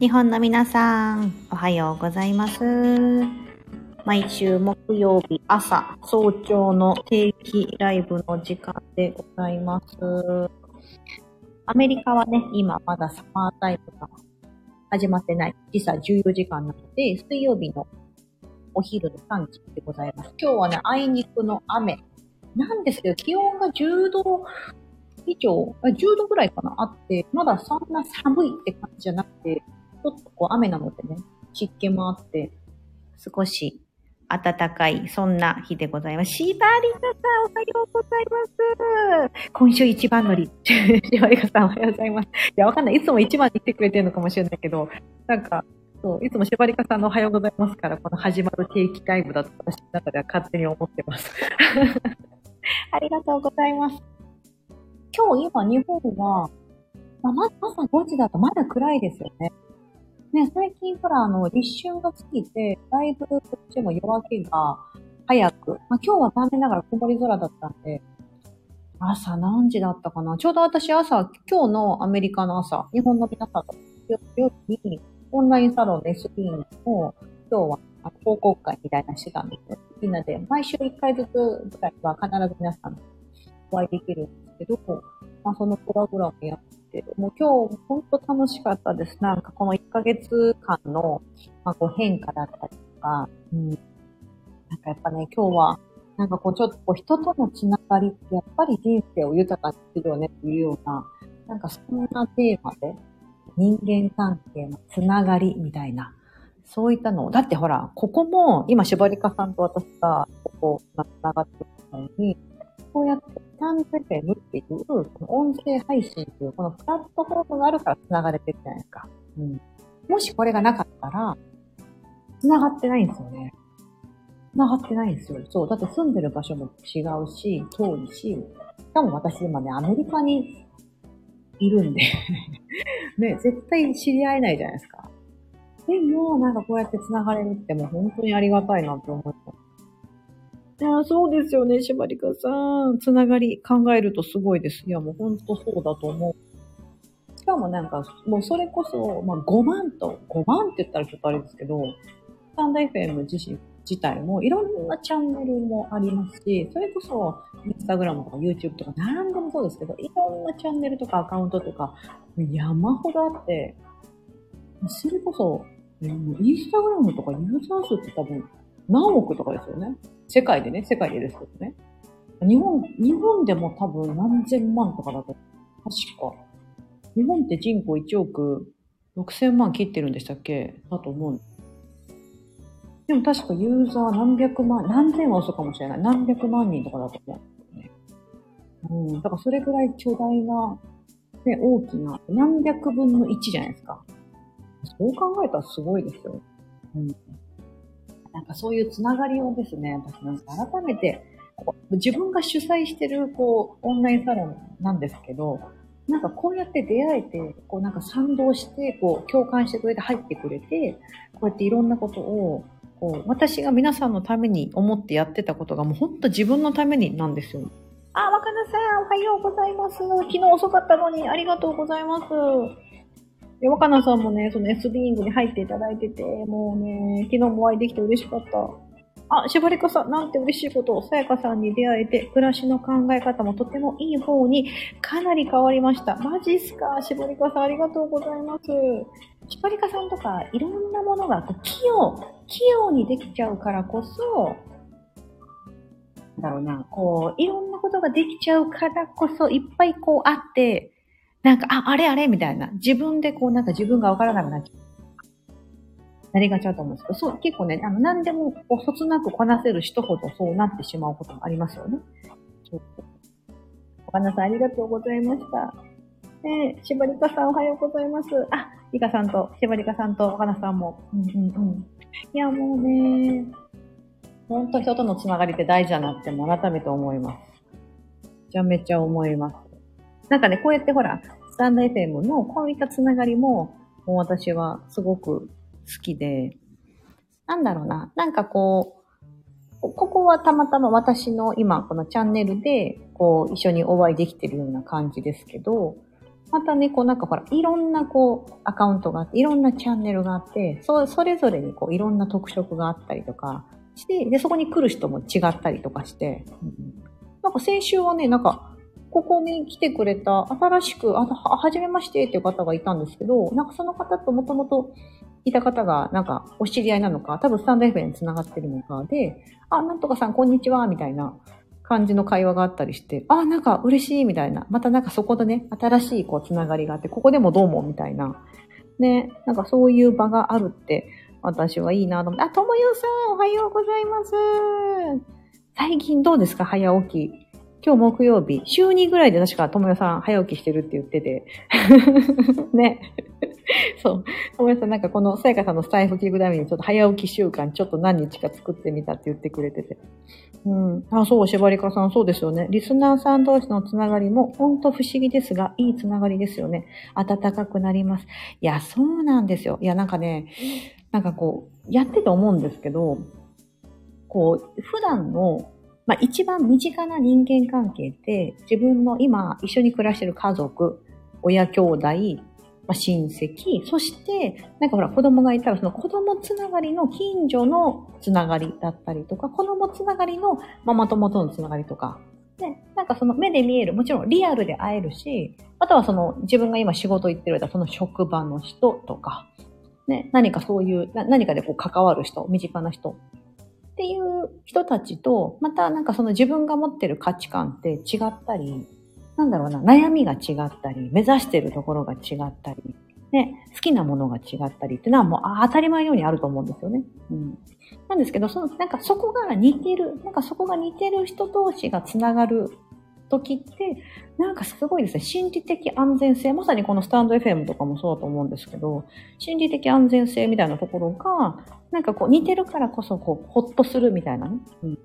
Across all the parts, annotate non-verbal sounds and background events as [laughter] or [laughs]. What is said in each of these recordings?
日本の皆さん、おはようございます。毎週木曜日朝、早朝の定期ライブの時間でございます。アメリカはね、今まだサマータイムが始まってない。時差14時間なので、水曜日のお昼の3時でございます。今日はね、あいにくの雨なんですけど、気温が10度以上、10度ぐらいかな、あって、まだそんな寒いって感じじゃなくて、ょっとこう雨なのでね、湿気もあって、少し暖かい、そんな日でございます。シバリカさん、おはようございます。今週一番乗り。シバリカさん、おはようございます。いや、わかんない。いつも一番に来てくれてるのかもしれないけど、なんか、そう、いつもシバリカさんのおはようございますから、この始まる定期タイムだと私の中では勝手に思ってます。[laughs] ありがとうございます。今日今日本は、まあ、ま朝5時だとまだ暗いですよね。ね、最近ほら、あの、立春が過ぎて、だいぶこっちも夜明けが早く、まあ、今日は残念ながら曇り空だったんで、朝何時だったかな？ちょうど私朝、今日のアメリカの朝、日本の皆さんと夜にオンラインサロンの SB の今日は報告会みたいなしてたんですよ。みんなで、毎週1回ずつぐらいは必ず皆さんお会いできるんですけど、まあ、そのプログラムやって、もう今日本当楽しかったです。なんかこの1ヶ月間の、まあ、こう変化だったりとか、うん。なんかやっぱね、今日は、なんかこうちょっとこう人とのつながりってやっぱり人生を豊かにするよねっていうような、なんかそんなテーマで、人間関係のつながりみたいな、そういったのを、だってほら、ここも、今、しばりかさんと私が、ここ、つながってるのに、こうやって、ちゃんと FM っていう、この音声配信っていう、このプラットフォームがあるから繋がれてるじゃないですか。うん。もしこれがなかったら、繋がってないんですよね。繋がってないんですよ。そう。だって住んでる場所も違うし、遠いし、しかも私今ね、アメリカにいるんでね、絶対知り合えないじゃないですか。でも、なんかこうやって繋がれるってもう本当にありがたいなって思った。いや、そうですよね、しばりかさん。つながり考えるとすごいです。いや、もうほんとそうだと思う。しかもなんか、もうそれこそ、まあ5万と、5万って言ったらちょっとあれですけど、スタンド FM 自身、自体もいろんなチャンネルもありますし、それこそインスタグラムとか YouTube とか何でもそうですけど、いろんなチャンネルとかアカウントとか山ほどあって、それこそ、インスタグラムとかユーザー数って多分何億とかですよね。世界でね、世界でですけどね。日本、日本でも多分何千万とかだと、確か。日本って人口1億6000万切ってるんでしたっけ？だと思う。でも確かユーザー何百万、何千は嘘かもしれない。何百万人とかだと思う、ね。うん。だからそれぐらい巨大な、ね、大きな、何百分の1じゃないですか。そう考えたらすごいですよ。うん。なんかそういうつながりをですね、私なんか改めて、自分が主催してる、こう、オンラインサロンなんですけど、なんかこうやって出会えて、こうなんか賛同して、こう共感してくれて入ってくれて、こうやっていろんなことを、こう、私が皆さんのために思ってやってたことがもう本当自分のためになんですよ。あ、若菜さん、おはようございます。昨日遅かったのにありがとうございます。で、若菜さんもね、その S ビーイングに入っていただいてて、もうね、昨日もお会いできて嬉しかった。あ、しばりかさん、なんて嬉しいことを、さやかさんに出会えて、暮らしの考え方もとてもいい方にかなり変わりました。マジっすかしばりかさん、ありがとうございます。しばりかさんとか、いろんなものが器用、器用にできちゃうからこそ、だろうな、こう、いろんなことができちゃうからこそ、いっぱいこうあって、なんか、あ、あれあれみたいな。自分でこう、なんか自分がわからなくなっちゃう。なりがちだと思うんですけど、そう、結構ね、あの、何でも、こう、そつなくこなせる人ほどそうなってしまうこともありますよね。お花さん、ありがとうございました。えー、しばりかさん、おはようございます。あ、りかさんと、しばりかさんと、お花さんも。うんうんうん。いや、もうね、本当人とのつながりって大事だなっても改めて思います。めちゃめちゃ思います。なんかね、こうやってほら、スタンド FM のこういったつながりも、もう私はすごく好きで、なんだろうな、なんかこう、ここはたまたま私の今このチャンネルで、こう一緒にお会いできてるような感じですけど、またね、こうなんかほら、いろんなこう、アカウントがあって、いろんなチャンネルがあって、そそれぞれにこう、いろんな特色があったりとかして、で、そこに来る人も違ったりとかして、うん、なんか先週はね、なんか、ここに来てくれた、新しく、あ、はじめましてっていう方がいたんですけど、なんかその方ともともといた方が、なんかお知り合いなのか、多分スタンド FM に繋がってるのかで、あ、なんとかさんこんにちは、みたいな感じの会話があったりして、あ、なんか嬉しい、みたいな。またなんかそこでね、新しいこう繋がりがあって、ここでもどうも、みたいな。ね、なんかそういう場があるって、私はいいなと思って。あ、ともよさん、おはようございます。最近どうですか？早起き。今日木曜日、週2ぐらいで確かともよさん早起きしてるって言ってて。[laughs] ね。そう。ともよさんなんかこのさやかさんのスタイフ聞くためにちょっと早起き習慣ちょっと何日か作ってみたって言ってくれてて。うん。あ、そう、しばりかさんそうですよね。リスナーさん同士のつながりもほんと不思議ですが、いいつながりですよね。暖かくなります。いや、そうなんですよ。いや、なんかね、なんかこう、やってて思うんですけど、こう、普段のまあ、一番身近な人間関係って、自分の今一緒に暮らしてる家族、親兄弟、まあ、親戚、そして、なんかほら子供がいたらその子供つながりの近所のつながりだったりとか、子供つながりのママ友とのつながりとか、で、なんかその目で見える、もちろんリアルで会えるし、あとはその自分が今仕事行ってるその職場の人とか、ね、何かそういう、何かでこう関わる人、身近な人。っていう人たちと、またなんかその自分が持ってる価値観って違ったり、なんだろうな、悩みが違ったり、目指してるところが違ったり、ね、好きなものが違ったりっていうのはもう当たり前のようにあると思うんですよね。うん。なんですけど、その、なんかそこが似てる、なんかそこが似てる人同士がつながる時って、なんかすごいですね、心理的安全性、まさにこのスタンド FM とかもそうだと思うんですけど、心理的安全性みたいなところが、なんかこう似てるからこそこう、ほっとするみたいなね、うん。違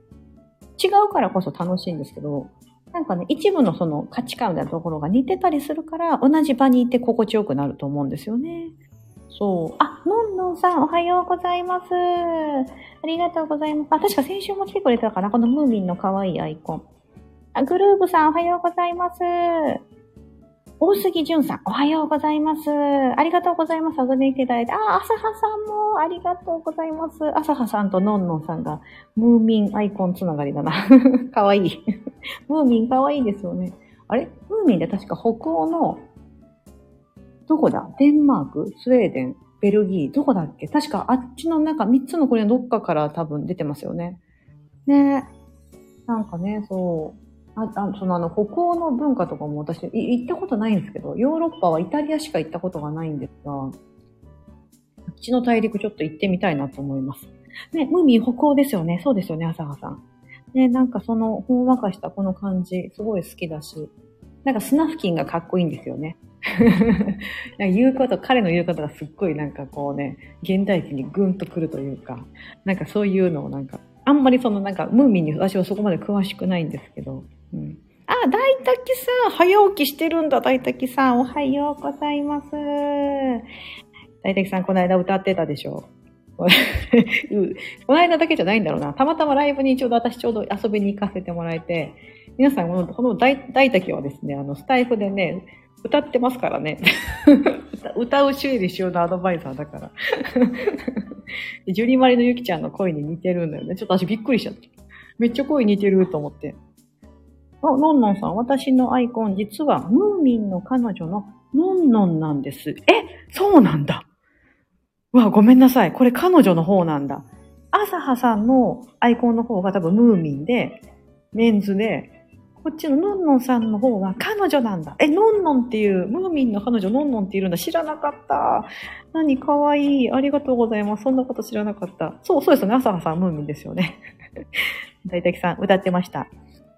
うからこそ楽しいんですけど、なんかね、一部のその価値観みたいなところが似てたりするから、同じ場にいて心地よくなると思うんですよね。そう。あ、のんのんさん、おはようございます。ありがとうございます。あ、確か先週も来てくれたかな？このムーミンの可愛いアイコン。あ、グルーブさんおはようございます。大杉淳さん、おはようございます。ありがとうございます。遊びに来ていただいて。あ、朝葉さんもありがとうございます。朝葉さんとのんのんさんが、ムーミンアイコンつながりだな。[laughs] かわいい。[laughs] ムーミンかわいいですよね。あれ？ムーミンで確か北欧の、どこだ？デンマーク？スウェーデン？ベルギー？どこだっけ？確かあっちの中3つの国のどっかから多分出てますよね。ねなんかね、そう。ああそのあの北欧の文化とかも私行ったことないんですけど、ヨーロッパはイタリアしか行ったことがないんですが、こっちの大陸ちょっと行ってみたいなと思います。ね、ムーミン北欧ですよね。そうですよね、朝葉さん。ね、なんかそのほんわかしたこの感じ、すごい好きだし、なんかスナフキンがかっこいいんですよね。[laughs] 言うこと、彼の言うことがすっごいなんかこうね、現代期にグンとくるというか、なんかそういうのをなんか、あんまりそのなんかムーミンに私はそこまで詳しくないんですけど、うん。あ、大滝さん、早起きしてるんだ、大滝さん。おはようございます。大滝さん、この間歌ってたでしょ。[laughs] この間だけじゃないんだろうな。たまたまライブにちょうど私ちょうど遊びに行かせてもらえて、皆さん、このこの大大滝はですね、あの、スタイフでね、歌ってますからね。[laughs] 歌う修理しようのアドバイザーだから。[laughs] ジュリマリのゆきちゃんの声に似てるんだよね。ちょっと私びっくりしちゃった。めっちゃ声似てると思って。あ、のんのんさん、私のアイコン、実はムーミンの彼女ののんのんなんです。え、そうなんだ。わ、ごめんなさい。これ彼女の方なんだ。朝葉さんのアイコンの方が多分ムーミンで、メンズで、こっちののんのんさんの方が彼女なんだ。え、のんのんっていう、ムーミンの彼女のんのんっているんだ。知らなかった。何かわいい。ありがとうございます。そんなこと知らなかった。そう、そうですよね。朝葉さんムーミンですよね。[laughs] 大滝さん、歌ってました。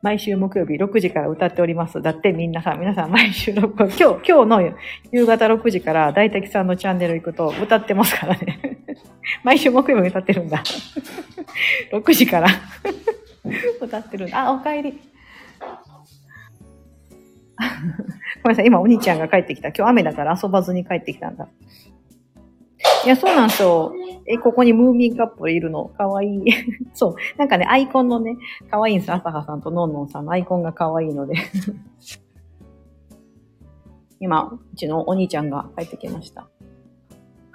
毎週木曜日6時から歌っております。だってみんなさ、皆さん毎週6、今日、今日の夕方6時から大滝さんのチャンネル行くと歌ってますからね。[laughs] 毎週木曜日歌ってるんだ。[laughs] 6時から [laughs] 歌ってるんだ。あ、お帰り。ごめんなさい、今お兄ちゃんが帰ってきた。今日雨だから遊ばずに帰ってきたんだ。いや、そうなんですよ。え、ここにムーミンカップルいるの？かわいい。[laughs] そう。なんかね、アイコンのね、かわいいんです。朝葉さんとのんのんさんのアイコンがかわいいので。[laughs] 今、うちのお兄ちゃんが帰ってきました。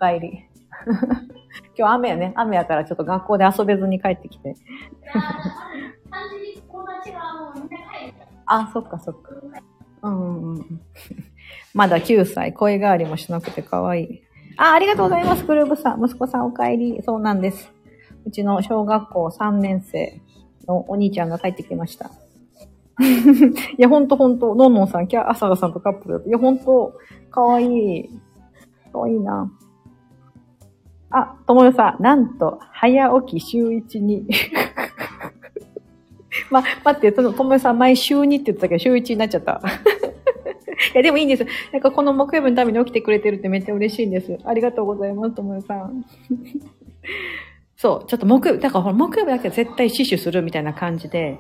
お帰り。[laughs] 今日雨やね。雨やからちょっと学校で遊べずに帰ってきて。あ、そっかそっか。うんうんうん。まだ9歳。声変わりもしなくて可愛い。あ、ありがとうございます。グルーブさん。息子さんお帰り。そうなんです。うちの小学校3年生のお兄ちゃんが帰ってきました。[laughs] いや、ほんとほんと。のんのんさん、キャ、朝田さんとカップル。いや、ほんと、かわいい。かわいいな。あ、ともよさん、なんと、早起き週一に。[laughs] ま、待って、その、ともよさん、前週2って言ってたけど、週1になっちゃった。いや、でもいいんです。なんかこの木曜日のために起きてくれてるってめっちゃ嬉しいんです。ありがとうございます、ともよさん。[laughs] そう、ちょっと木曜日、だからほら、木曜日だけは絶対死守するみたいな感じで、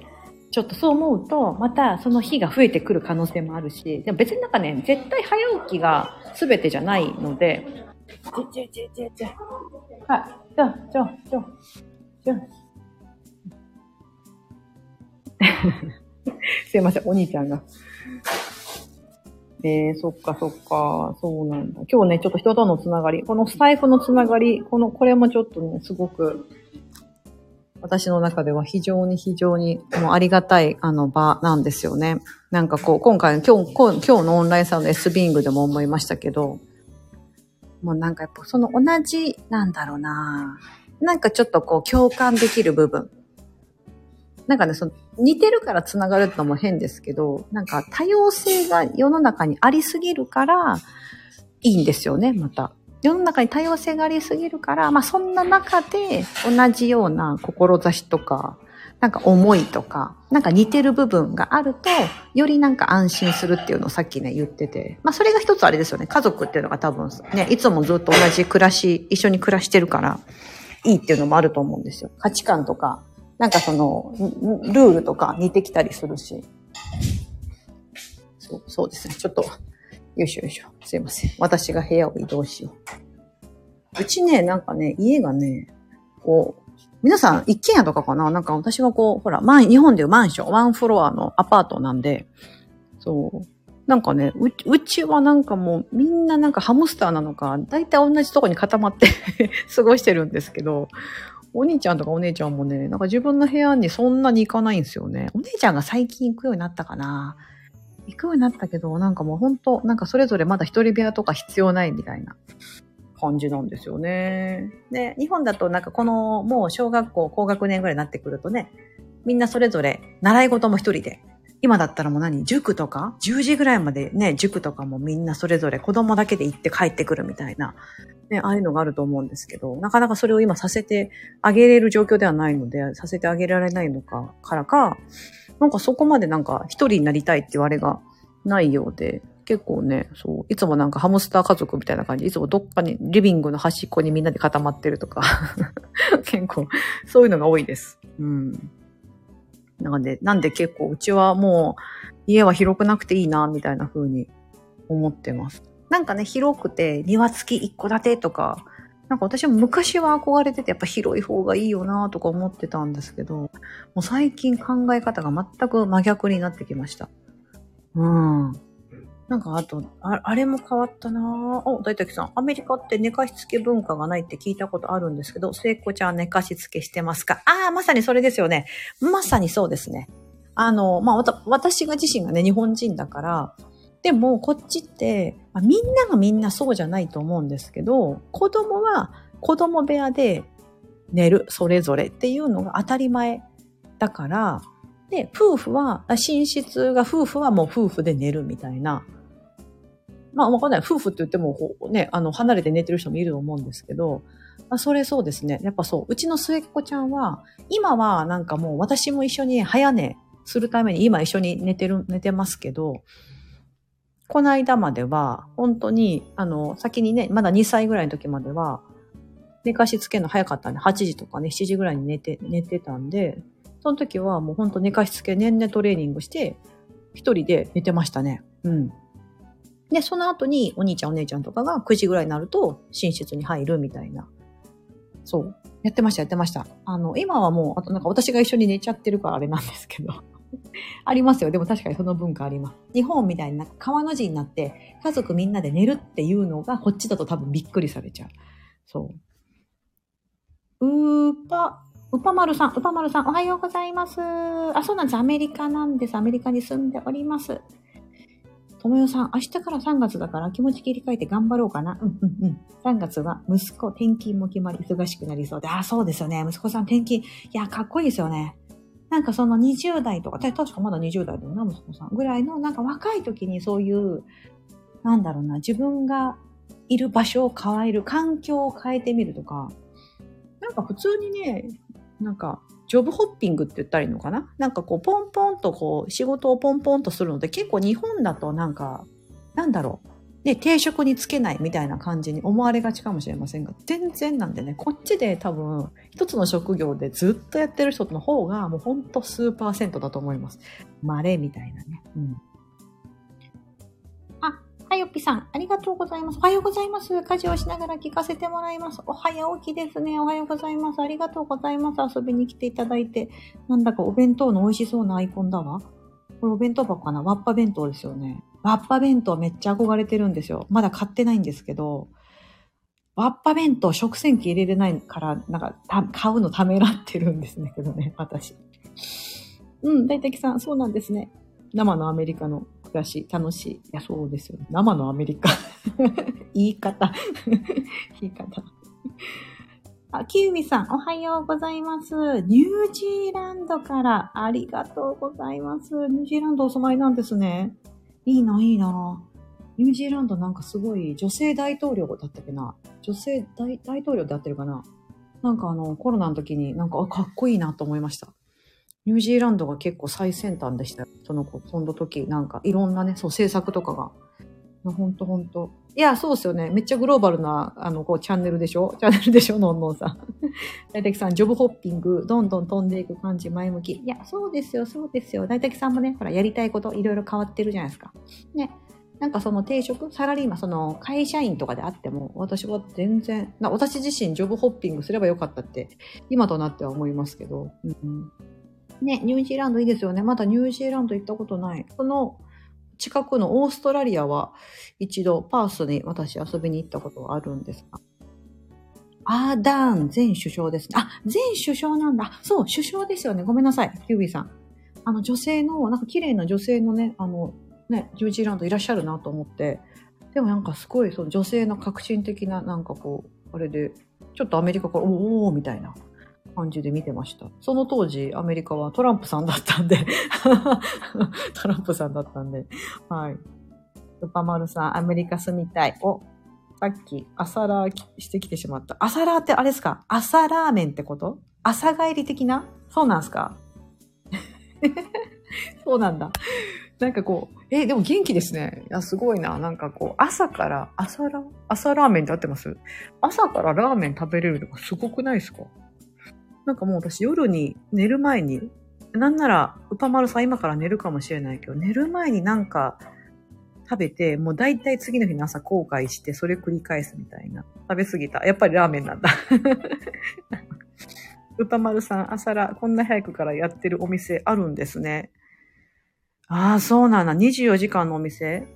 ちょっとそう思うと、またその日が増えてくる可能性もあるし、でも別になんかね、絶対早起きが全てじゃないので、ちょちょちょちょちょ。はい、ちょ、ちょ、ちょ、ちょ。[laughs] すいません、お兄ちゃんが。えー、そっかそっか、そうなんだ。今日ね、ちょっと人とのつながり、このスタイフのつながり、この、これもちょっとね、すごく、私の中では非常に非常にもうありがたいあの場なんですよね。なんかこう、今回、今日、今日のオンラインサロンの S ビングでも思いましたけど、もうなんかやっぱその同じ、なんだろうななんかちょっとこう共感できる部分。なんかね、その似てるから繋がるのも変ですけど、なんか多様性が世の中にありすぎるからいいんですよね、また。世の中に多様性がありすぎるから、まあそんな中で同じような志とか、なんか思いとか、なんか似てる部分があると、よりなんか安心するっていうのをさっきね言ってて。まあそれが一つあれですよね。家族っていうのが多分ね、いつもずっと同じ暮らし、一緒に暮らしてるから、いいっていうのもあると思うんですよ。価値観とか、なんかその、ルールとか似てきたりするし。そう、そうですね。ちょっと、よいしょよいしょ。すいません。私が部屋を移動しよう。うちね、なんかね、家がね、こう、皆さん、一軒家とかかな？なんか私はこう、ほら、マン、日本でいうマンション、ワンフロアのアパートなんで、そう。なんかね、ううちはなんかもうみんななんかハムスターなのか、だいたい同じとこに固まって [laughs] 過ごしてるんですけど、お兄ちゃんとかお姉ちゃんもね、なんか自分の部屋にそんなに行かないんですよね。お姉ちゃんが最近行くようになったかな行くようになったけど、なんかもうほんと、なんかそれぞれまだ一人部屋とか必要ないみたいな感じなんですよね。で、日本だとなんかこのもう小学校高学年ぐらいになってくるとね、みんなそれぞれ習い事も一人で。今だったらもう何？塾とか ?10 時ぐらいまでね、塾とかもみんなそれぞれ子供だけで行って帰ってくるみたいな、ね、ああいうのがあると思うんですけど、なかなかそれを今させてあげれる状況ではないので、させてあげられないのか、からか、なんかそこまでなんか一人になりたいっていうあれがないようで、結構ね、そう、いつもなんかハムスター家族みたいな感じ、いつもどっかにリビングの端っこにみんなで固まってるとか、[laughs] 結構そういうのが多いです。うん。なんで、なんで結構うちはもう家は広くなくていいな、みたいな風に思ってます。なんかね、広くて庭付き一戸建てとか、なんか私も昔は憧れててやっぱ広い方がいいよなとか思ってたんですけど、もう最近考え方が全く真逆になってきました。うん。なんかあと、ああれも変わったなぁ。お、大滝さん。アメリカって寝かしつけ文化がないって聞いたことあるんですけど、聖子ちゃん寝かしつけしてますか？ああ、まさにそれですよね。まさにそうですね。あの、まあ、わた私が自身がね、日本人だから、でも、こっちって、まあみんながみんなそうじゃないと思うんですけど、子供は子供部屋で寝る、それぞれっていうのが当たり前だから、で、夫婦は、寝室が夫婦はもう夫婦で寝るみたいな。まあ、わかんない。夫婦って言っても、こうね、あの、離れて寝てる人もいると思うんですけど、まあ、それそうですね。やっぱそう。うちの末っ子ちゃんは、今はなんかもう私も一緒に早寝するために今一緒に寝てる、寝てますけど、この間までは、本当に、あの、先にね、まだ2歳ぐらいの時までは、寝かしつけの早かったんで、8時とかね、7時ぐらいに寝て、寝てたんで、その時はもう本当寝かしつけ、年々トレーニングして、一人で寝てましたね。うん。で、その後にお兄ちゃんお姉ちゃんとかが9時ぐらいになると寝室に入るみたいな。そう。やってました、やってました。あの、今はもう、あとなんか私が一緒に寝ちゃってるからあれなんですけど。[laughs] ありますよ。でも確かにその文化あります。日本みたいになんか川の字になって家族みんなで寝るっていうのがこっちだと多分びっくりされちゃう。そう。うーぱ、うぱまるさん、うぱまるさん、おはようございます。あ、そうなんです。アメリカなんです。アメリカに住んでおります。ともよさん、明日から3月だから気持ち切り替えて頑張ろうかな。うんうんうん。3月は息子転勤も決まり忙しくなりそうで。あ、そうですよね。息子さん転勤。いや、かっこいいですよね。なんかその20代とか、確かまだ20代だよな、息子さん。ぐらいの、なんか若い時にそういう、なんだろうな、自分がいる場所を変える、環境を変えてみるとか、なんか普通にね、なんかジョブホッピングって言ったらいいのかな？なんかこう、ポンポンとこう、仕事をポンポンとするので、結構日本だとなんか、なんだろう？ね、定職につけないみたいな感じに思われがちかもしれませんが、全然なんでね、こっちで多分、一つの職業でずっとやってる人の方が、もうほんと数パーセントだと思います。稀みたいなね。うん。はよぴさん、ありがとうございます。おはようございます。家事をしながら聞かせてもらいます。お早起きですね。おはようございます。ありがとうございます。遊びに来ていただいて。なんだかお弁当の美味しそうなアイコンだわ。これお弁当箱かな？わっぱ弁当ですよね。わっぱ弁当めっちゃ憧れてるんですよ。まだ買ってないんですけど、わっぱ弁当食洗機入れれないから、なんか、買うのためらってるんですねけどね、私。うん、大体さん、そうなんですね。生のアメリカの暮らし、楽しい。いや、そうですよ、ね。生のアメリカ。[laughs] 言い方。[laughs] 言い方。あ、キウミさん、おはようございます。ニュージーランドからありがとうございます。ニュージーランドお住まいなんですね。いいな、いいな。ニュージーランドなんかすごい女性大統領だったっけな。女性大大統領であってるかな。なんかあの、コロナの時になんか、あ、かっこいいなと思いました。ニュージーランドが結構最先端でしたよ。その子、その時、なんかいろんなね、そう、政策とかが。ほんとほんと。いや、そうですよね。めっちゃグローバルな、あの、こう、チャンネルでしょ？チャンネルでしょ？のんのんさん。[laughs] 大滝さん、ジョブホッピング、どんどん飛んでいく感じ、前向き。いや、そうですよ、そうですよ。大滝さんもね、ほら、やりたいこと、いろいろ変わってるじゃないですか。ね。なんかその定職、サラリーマン、その会社員とかであっても、私は全然、私自身ジョブホッピングすればよかったって、今となっては思いますけど、うん、ね、ニュージーランドいいですよね。まだニュージーランド行ったことない。この近くのオーストラリアは一度パースに私遊びに行ったことがあるんですが。アーダーン前首相ですね。あ、前首相なんだ。そう、首相ですよね。ごめんなさい。キュービーさん。あの女性の、なんか綺麗な女性のね、あの、ね、ニュージーランドいらっしゃるなと思って。でもなんかすごい、その女性の革新的な、なんかこう、あれで、ちょっとアメリカから、おおーみたいな感じで見てました。その当時、アメリカはトランプさんだったんで [laughs] トランプさんだったんで、はい。ウパマルさん、アメリカ住みたい。お、さっき朝ラーしてきてしまった。朝ラーってあれですか？朝ラーメンってこと？朝帰り的な？そうなんすか？[laughs] そうなんだ。なんかこう、え、でも元気ですね。いや、すごいな。なんかこう、朝から、朝ラ、朝ラーメンって合ってます？朝からラーメン食べれるとかすごくないですか？なんかもう私夜に寝る前に、なんなら、うぱまるさん今から寝るかもしれないけど、寝る前になんか食べて、もう大体次の日の朝後悔して、それ繰り返すみたいな。食べ過ぎた。やっぱりラーメンなんだ。うぱまるさん、朝ら、こんな早くからやってるお店あるんですね。ああ、そうなんだ。24時間のお店？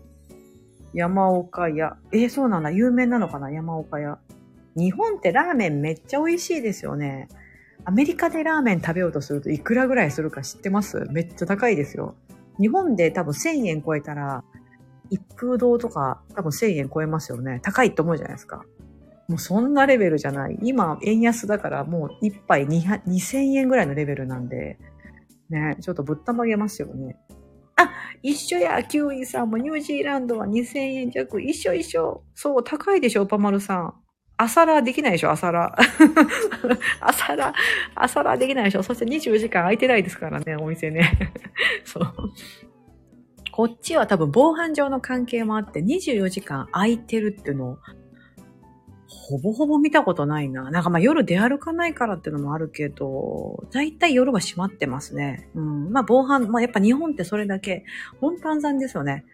山岡屋。えー、そうなんだ。有名なのかな？山岡屋。日本ってラーメンめっちゃ美味しいですよね。アメリカでラーメン食べようとするといくらぐらいするか知ってます？めっちゃ高いですよ。日本で多分1000円超えたら、一風堂とか多分1000円超えますよね。高いと思うじゃないですか。もうそんなレベルじゃない。今、円安だからもう一杯2000円ぐらいのレベルなんで、ね、ちょっとぶったまげますよね。あ、一緒や、キウイさんもニュージーランドは2000円弱。一緒一緒。そう、高いでしょ、パマルさん。朝ラできないでしょ朝ラ。朝ラ、[laughs] 朝ラできないでしょそして24時間空いてないですからね、お店ね。[laughs] そう。こっちは多分防犯上の関係もあって24時間空いてるっていうのを、ほぼほぼ見たことないな。なんかまあ夜出歩かないからっていうのもあるけど、だいたい夜は閉まってますね。うん。まあ防犯、まあやっぱ日本ってそれだけ、本当安全ですよね。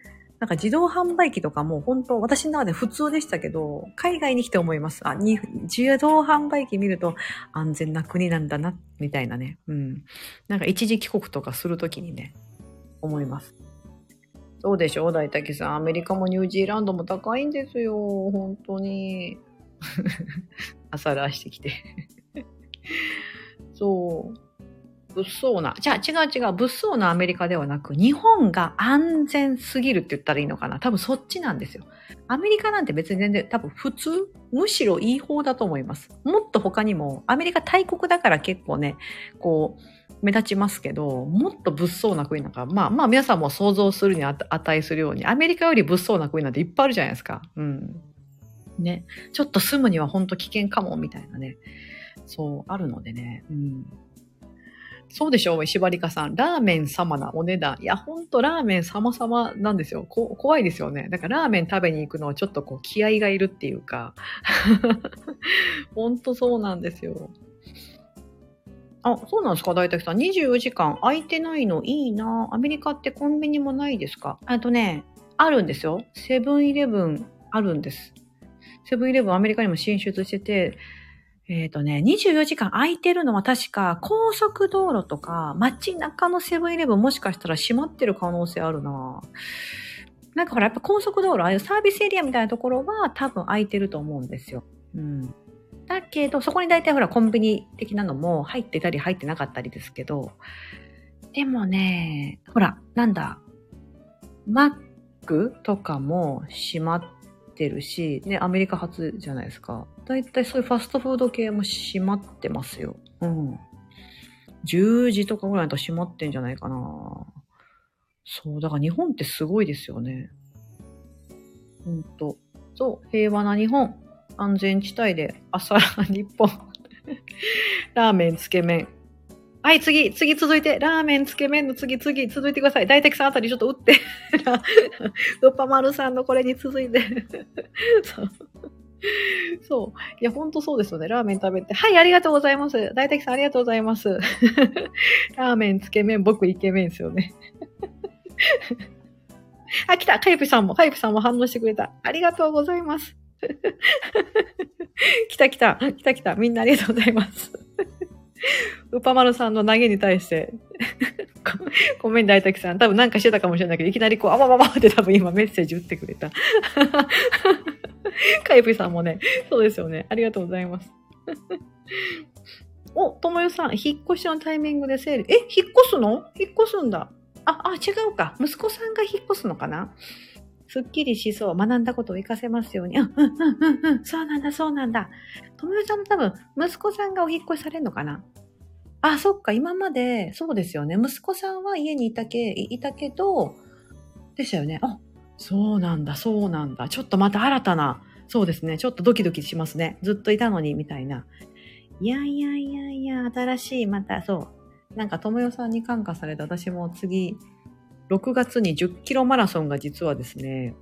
なんか自動販売機とかも本当私の中で普通でしたけど、海外に来て思います。あ、に、自動販売機見ると安全な国なんだな、みたいなね。うん。なんか一時帰国とかするときにね、思います。そうでしょう大竹さん。アメリカもニュージーランドも高いんですよ。本当に。[laughs] 朝らしてきて。[laughs] そう。物騒な。じゃあ違う違う。物騒なアメリカではなく、日本が安全すぎるって言ったらいいのかな？多分そっちなんですよ。アメリカなんて別に全然多分普通むしろいい方だと思います。もっと他にも、アメリカ大国だから結構ね、こう、目立ちますけど、もっと物騒な国なんか、まあまあ皆さんも想像するに値するように、アメリカより物騒な国なんていっぱいあるじゃないですか。うん。ね。ちょっと住むには本当危険かも、みたいなね。そう、あるのでね。うん。そうでしょう、石張かさん。ラーメン様なお値段。いや、ほんとラーメン様々なんですよ。こ怖いですよね。だからラーメン食べに行くのはちょっとこう気合がいるっていうか。[laughs] ほんとそうなんですよ。あ、そうなんですか大竹さん。24時間空いてないのいいな。アメリカってコンビニもないですか？あとね、あるんですよ。セブンイレブンあるんです。セブンイレブンアメリカにも進出してて、えっ、とね、24時間空いてるのは確か高速道路とか街中のセブンイレブンもしかしたら閉まってる可能性あるななんかほらやっぱ高速道路、ああいうサービスエリアみたいなところは多分空いてると思うんですよ。うん。だけど、そこに大体ほらコンビニ的なのも入ってたり入ってなかったりですけど、でもね、ほら、なんだ、マックとかも閉まってるし、ね、アメリカ初じゃないですか。だいたいそういうファストフード系も閉まってますよ。うん。10時とかぐらいだと閉まってんじゃないかな。そう、だから日本ってすごいですよね。ほんと。そう、平和な日本。安全地帯で朝日本。ラーメン、つけ麺。はい、次、次続いて、ラーメン、つけ麺の次、次、続いてください。大竹さんあたりちょっと打って。[laughs] ウッパマルさんのこれに続いて。[laughs] そう。そう。いや、ほんとそうですよね。ラーメン食べて。はい、ありがとうございます。大竹さんありがとうございます。[laughs] ラーメン、つけ麺、僕イケメンですよね。あ、来たカイプさんも、カイプさんも反応してくれた。ありがとうございます。来た来た、来た来た。みんなありがとうございます。[laughs] ウパマルさんの投げに対して、[laughs] ごめん大滝さん。多分なんかしてたかもしれないけど、いきなりこう、あわわわって多分今メッセージ打ってくれた。[laughs] カイプさんもね、そうですよね。ありがとうございます。お、ともよさん、引っ越しのタイミングでセール。え、引っ越すの？引っ越すんだ。あ、あ、違うか。息子さんが引っ越すのかな？すっきりしそう。学んだことを活かせますように。[laughs] うん、うん、うん、うん、そうなんだ、そうなんだ。ともよさんも多分、息子さんがお引っ越しされるのかな？あ、そっか。今まで、そうですよね。息子さんは家にいたけ、いたけど、でしたよね。あ、そうなんだ、そうなんだ。ちょっとまた新たな、そうですね。ちょっとドキドキしますね。ずっといたのに、みたいな。いやいやいやいや、新しい、また、そう。なんか、ともよさんに感化されて、私も次、6月に10キロマラソンが実はですね、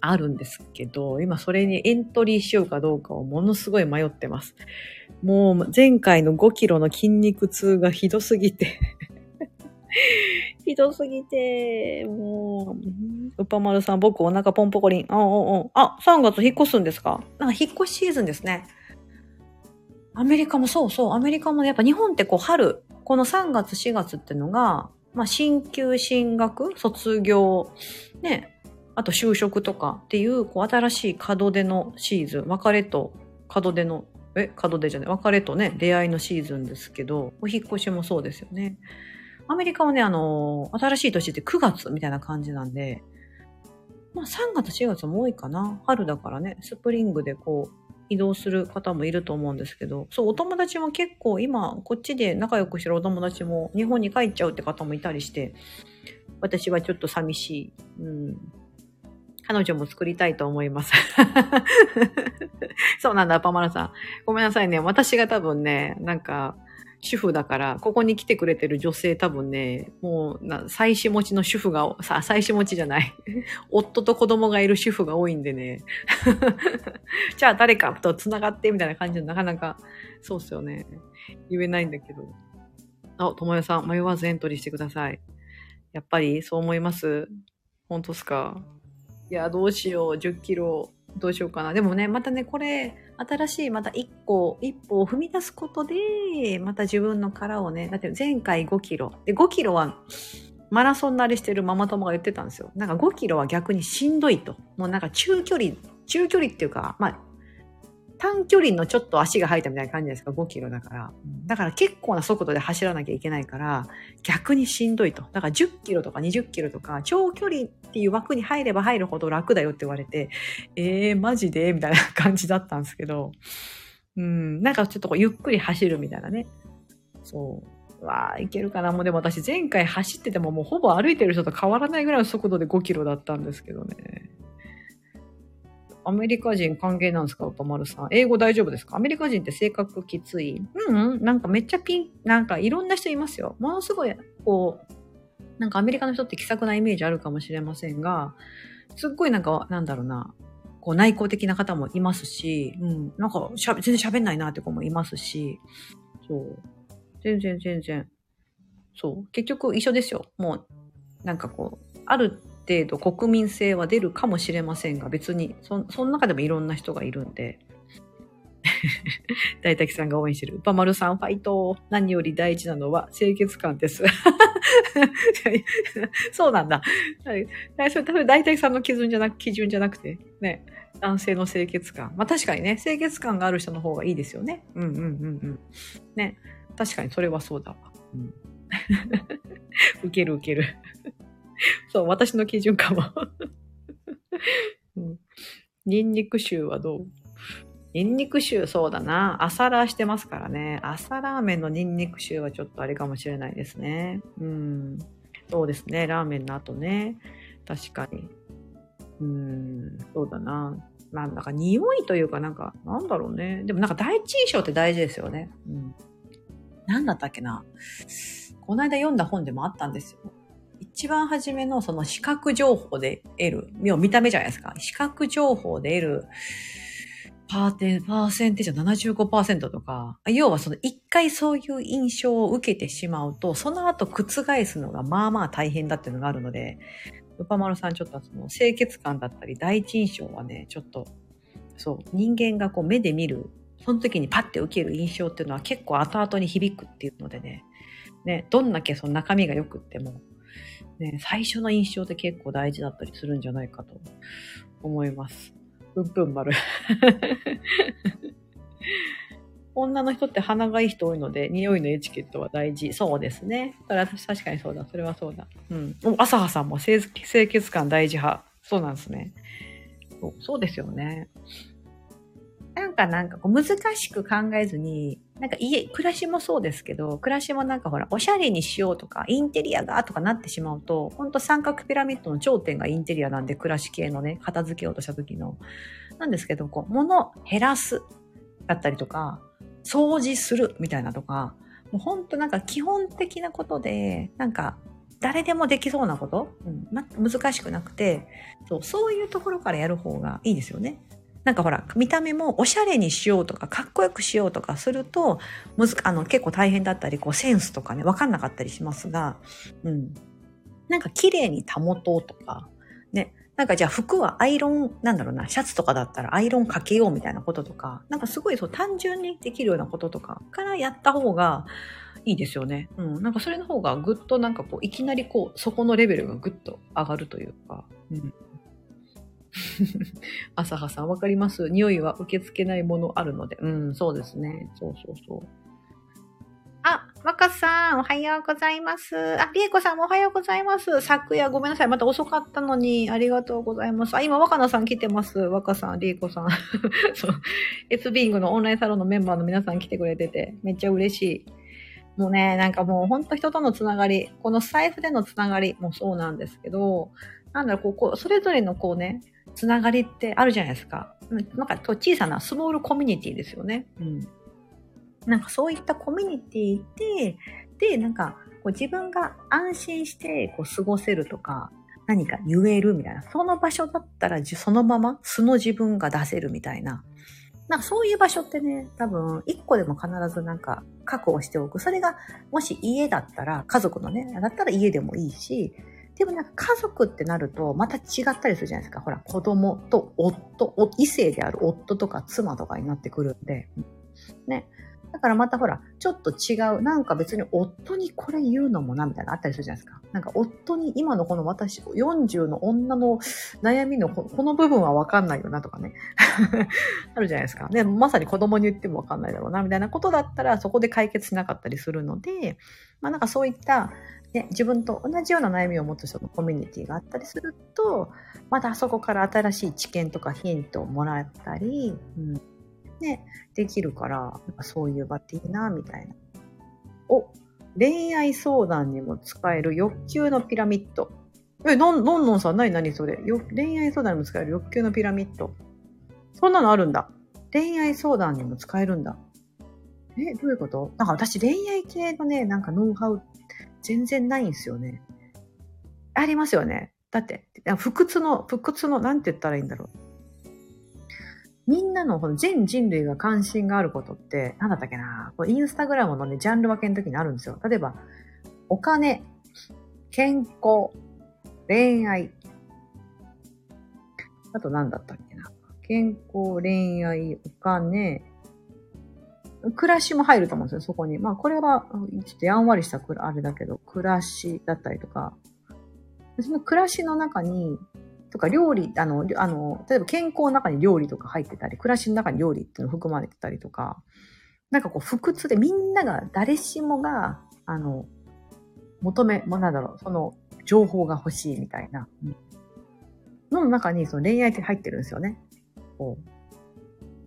あるんですけど、今それにエントリーしようかどうかをものすごい迷ってます。もう前回の5キロの筋肉痛がひどすぎて。[laughs] ひどすぎて、もう、うぱまるさん、僕お腹ポンポコリン。あ、あ、あ、あ、3月引っ越すんですか？なんか引っ越しシーズンですね。アメリカもそうそう、アメリカもね、やっぱ日本ってこう春、この3月4月ってのが、まあ、進級、進学、卒業、ね、あと就職とかっていう、こう、新しい門出のシーズン、別れと門出の、え、門出じゃない、別れとね、出会いのシーズンですけど、お引越しもそうですよね。アメリカはね、あの、新しい年って9月みたいな感じなんで、まあ3月4月も多いかな。春だからね、スプリングでこう、移動する方もいると思うんですけど、そう、お友達も結構今、こっちで仲良くしてるお友達も日本に帰っちゃうって方もいたりして、私はちょっと寂しい。うん。彼女も作りたいと思います。[laughs] そうなんだ、パマラさん。ごめんなさいね。私が多分ね、なんか、主婦だから、ここに来てくれてる女性多分ね、もう、な、妻子持ちの主婦が、さ、妻子持ちじゃない。[laughs] 夫と子供がいる主婦が多いんでね。[laughs] じゃあ誰かと繋がってみたいな感じでなかなか、そうっすよね。言えないんだけど。あ、ともよさん、迷わずエントリーしてください。やっぱりそう思います？本当っすか？いや、どうしよう。10キロ、どうしようかな。でもね、またね、これ、新しいまた一個、一歩を踏み出すことで、また自分の殻をね、だって前回5キロ。で、5キロは、マラソン慣れしてるママ友が言ってたんですよ。なんか5キロは逆にしんどいと。もうなんか中距離、中距離っていうか、まあ、短距離のちょっと足が生えたみたいな感じですか、5キロだから。だから結構な速度で走らなきゃいけないから、逆にしんどいと。だから10キロとか20キロとか、長距離っていう枠に入れば入るほど楽だよって言われて、えー、マジで？みたいな感じだったんですけど、うん、なんかちょっとこうゆっくり走るみたいなね。そう。わあ、いけるかな。もうでも私前回走っててももうほぼ歩いてる人と変わらないぐらいの速度で5キロだったんですけどね。アメリカ人歓迎なんですか岡丸さん。英語大丈夫ですか？アメリカ人って性格きつい？うん、うん、なんかめっちゃピン、なんかいろんな人いますよ。ものすごい、こう、なんかアメリカの人って気さくなイメージあるかもしれませんが、すっごいなんか、なんだろうな、こう内向的な方もいますし、うん、なんかしゃ全然喋んないなって子もいますし、そう。全然全然。そう。結局一緒ですよ。もう、なんかこう、ある程度国民性は出るかもしれませんが、別に、そ、その中でもいろんな人がいるんで、[laughs] 大滝さんが応援してる。馬丸さんファイト。何より大事なのは清潔感です。[laughs] そうなんだ。それ多分大滝さんの基準じゃなく、基準じゃなくて、ね、男性の清潔感。まあ確かにね、清潔感がある人の方がいいですよね。うんうんうんうん。ね、確かにそれはそうだわ。うん、[laughs] 受ける受ける。[laughs] そう、私の基準かも。うん、ニンニク臭はどう？ニンニク臭そうだな。朝ラーしてますからね。朝ラーメンのニンニク臭はちょっとあれかもしれないですね。うん。そうですね。ラーメンの後ね。確かに。うん。そうだな。なんだか匂いというかなんか、なんだろうね。でもなんか第一印象って大事ですよね。うん。なんだったっけな。この間読んだ本でもあったんですよ。一番初めのその視覚情報で得る、見た目じゃないですか。視覚情報で得る、パーテパーセンテージは75%とか、要はその一回そういう印象を受けてしまうと、その後覆すのがまあまあ大変だっていうのがあるので、ウパマルさんちょっとその清潔感だったり第一印象はね、ちょっと、そう、人間がこう目で見る、その時にパッて受ける印象っていうのは結構後々に響くっていうのでね、ね、どんだけその中身が良くっても、ね、最初の印象って結構大事だったりするんじゃないかと思います。ぷんぷん丸。[laughs] 女の人って鼻がいい人多いので、匂いのエチケットは大事。そうですね。それは確かにそうだ。それはそうだ。うん。朝葉さんも清潔感大事派。そうなんですね。そうそうですよね。なんかなんかこう難しく考えずに、なんか家、暮らしもそうですけど、暮らしもなんかほら、おしゃれにしようとか、インテリアがとかなってしまうと、ほんと三角ピラミッドの頂点がインテリアなんで、暮らし系のね、片付けようとした時の。なんですけど、こう、物減らすだったりとか、掃除するみたいなとか、もうほんとなんか基本的なことで、なんか誰でもできそうなこと、うん、難しくなくてそう、そういうところからやる方がいいですよね。なんかほら、見た目もおしゃれにしようとか、かっこよくしようとかすると、むずあの結構大変だったり、こうセンスとかね、わかんなかったりしますが、うん。なんか綺麗に保とうとか、ね。なんかじゃあ服はアイロン、なんだろうな、シャツとかだったらアイロンかけようみたいなこととか、なんかすごいそう単純にできるようなこととかからやった方がいいですよね。うん。なんかそれの方がぐっとなんかこう、いきなりこう、そこのレベルがぐっと上がるというか、うん。[laughs] 朝葉さん、わかります？匂いは受け付けないものあるので。うん、そうですね。そうそうそう。あ、若さん、おはようございます。あ、りえこさんもおはようございます。昨夜ごめんなさい。また遅かったのに、ありがとうございます。あ、今、若菜さん来てます。若さん、りえこさん。[laughs] そう。エツビングのオンラインサロンのメンバーの皆さん来てくれてて、めっちゃ嬉しい。もうね、なんかもうほんと人とのつながり、この財布でのつながりもそうなんですけど、なんだろう、こ、こそれぞれのこうね、つながりってあるじゃないですか。なんか小さなスモールコミュニティですよね。うん。なんかそういったコミュニティで、で、なんかこう自分が安心してこう過ごせるとか、何か言えるみたいな。その場所だったらそのまま素の自分が出せるみたいな。なんかそういう場所ってね、多分一個でも必ずなんか確保しておく。それがもし家だったら、家族のね、だったら家でもいいし、でもなんか家族ってなるとまた違ったりするじゃないですか。ほら、子供と夫、異性である夫とか妻とかになってくるんで。ね。だからまたほら、ちょっと違う。なんか別に夫にこれ言うのもな、みたいなあったりするじゃないですか。なんか夫に今のこの私、40の女の悩みのこの部分はわかんないよなとかね。[laughs] あるじゃないですか。で、まさに子供に言ってもわかんないだろうな、みたいなことだったらそこで解決しなかったりするので、まあなんかそういった、ね、自分と同じような悩みを持つ人のコミュニティがあったりすると、またそこから新しい知見とかヒントをもらったり、うんね、できるから、そういう場っていいな、みたいな。お、恋愛相談にも使える欲求のピラミッド。え、のん、のんのんさん、なになにそれ？よ恋愛相談にも使える欲求のピラミッド。そんなのあるんだ。恋愛相談にも使えるんだ。え、どういうこと？なんか私恋愛系のね、なんかノウハウ全然ないんですよね。ありますよね。だって、不屈の、不屈の、なんて言ったらいいんだろう。みんなのこの全人類が関心があることって、なんだったっけなこれインスタグラムのね、ジャンル分けの時にあるんですよ。例えば、お金、健康、恋愛。あと何だったっけな健康、恋愛、お金、暮らしも入ると思うんですよ、そこに。まあ、これは、ちょっとやんわりしたあれだけど、暮らしだったりとか、その暮らしの中に、とか料理、あの、あの、例えば健康の中に料理とか入ってたり、暮らしの中に料理っていうの含まれてたりとか、なんかこう、不屈でみんなが、誰しもが、あの、求め、もなんだろう、その、情報が欲しいみたいな、うん、の中にその恋愛って入ってるんですよね。こう。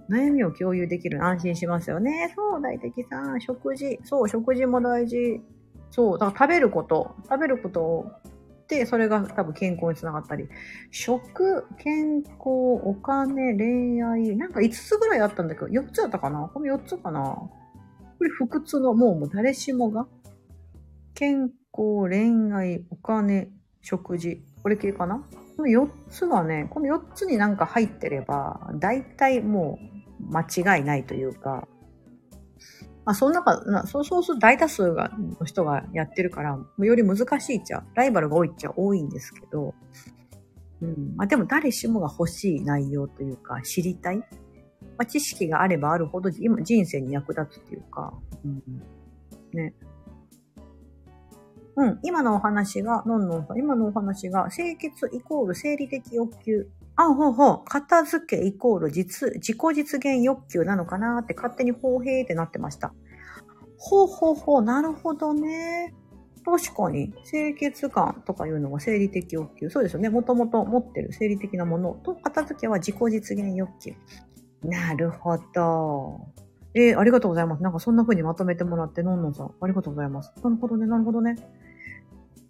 悩みを共有できる安心しますよね。そう、大敵さん。食事。そう、食事も大事。そう、だから食べること。食べることを、で、それが多分健康につながったり。食、健康、お金、恋愛。なんか5つぐらいあったんだけど、4つだったかな？この4つかな？これ不屈の、もうもう誰しもが。健康、恋愛、お金、食事。これ系かな？この4つはね、この4つになんか入ってれば、大体もう間違いないというか、まあ、その中、そうそうすると大多数がの人がやってるから、より難しいっちゃ、ライバルが多いっちゃ多いんですけど、うん。まあ、でも誰しもが欲しい内容というか、知りたい。まあ、知識があればあるほど、今、人生に役立つっていうか、うん。ね。うん。今のお話が、のんのんさん、今のお話が、清潔イコール生理的欲求。あ、ほうほう。片付けイコール実、自己実現欲求なのかなって勝手にほうへーってなってました。ほうほうほう。なるほどね。確かに、清潔感とかいうのが生理的欲求。そうですよね。もともと持ってる生理的なものと、片付けは自己実現欲求。なるほど。えー、ありがとうございます。なんかそんな風にまとめてもらって、のんのんさん、ありがとうございます。なるほどね、なるほどね。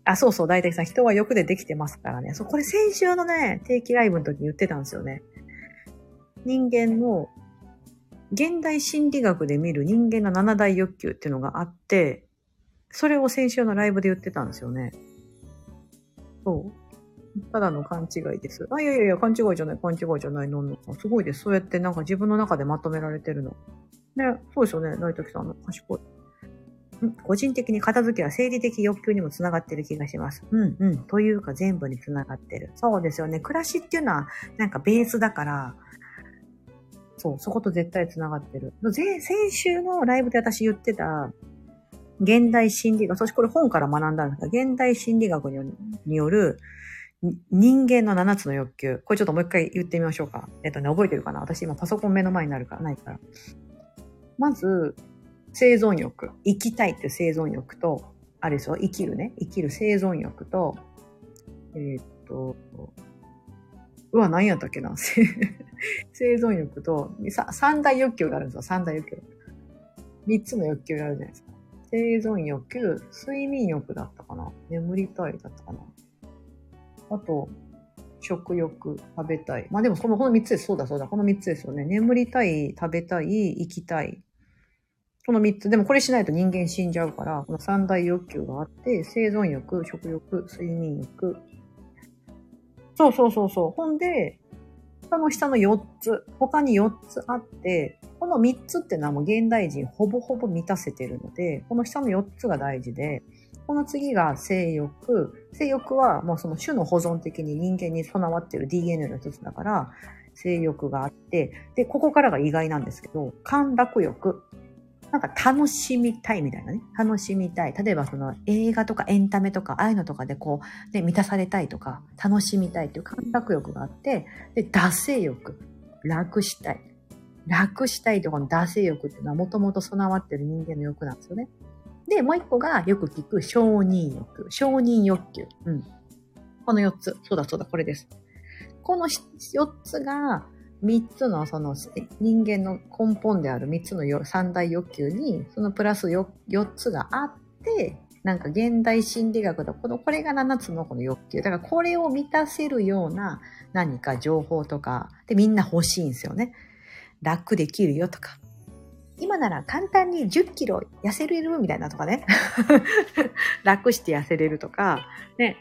あ、そうそう、大体さん、人は欲でできてますからね。そう、これ先週のね、定期ライブの時に言ってたんですよね。人間の、現代心理学で見る人間の七大欲求っていうのがあって、それを先週のライブで言ってたんですよね。そう。ただの勘違いです。あ、いやいやいや、勘違いじゃない、勘違いじゃない、のんの。すごいです。そうやってなんか自分の中でまとめられてるの。ね、そうですよね、大時さんの賢い。個人的に片付けは生理的欲求にもつながってる気がします。うんうん。というか全部につながってる。そうですよね。暮らしっていうのはなんかベースだから、そう、そこと絶対つながってる。先週のライブで私言ってた、現代心理学、そしてこれ本から学んだんですが、現代心理学による人間の7つの欲求。これちょっともう一回言ってみましょうか。えっとね、覚えてるかな私今パソコン目の前になるから、ないから。まず、生存欲、生きたいっていう生存欲と、あれですよ、生きるね、生きる生存欲と、えー、っと、うわ、何やったっけな [laughs] 生存欲と、三大欲求があるんですよ、三大欲求。三つの欲求があるじゃないですか。生存欲、睡眠欲だったかな眠りたいだったかなあと、食欲、食べたい。まあでもこの、この三つです。そうだそうだ。この三つですよね。眠りたい、食べたい、生きたい。この3つ。でもこれしないと人間死んじゃうから、この三大欲求があって、生存欲、食欲、睡眠欲。そうそうそうそう。ほんで、その下の4つ、他に4つあって、この3つってのはもう現代人ほぼほぼ満たせてるので、この下の4つが大事で、この次が性欲。性欲はもうその種の保存的に人間に備わってる DNA の一つだから、性欲があって、で、ここからが意外なんですけど、陥落欲。なんか楽しみたいみたいなね。楽しみたい。例えばその映画とかエンタメとか、ああいうのとかでこう、ね、満たされたいとか、楽しみたいっていう感覚欲があって、で、惰性欲。楽したい。楽したいとこの惰性欲っていうのはもともと備わってる人間の欲なんですよね。で、もう一個がよく聞く承認欲。承認欲求。うん。この四つ。そうだそうだ、これです。この四つが、三つのその人間の根本である三つの三大欲求に、そのプラス四つがあって、なんか現代心理学のこの、これが七つのこの欲求。だからこれを満たせるような何か情報とか、でみんな欲しいんですよね。楽できるよとか。今なら簡単に10キロ痩せれるみたいなとかね。[laughs] 楽して痩せれるとか、ね。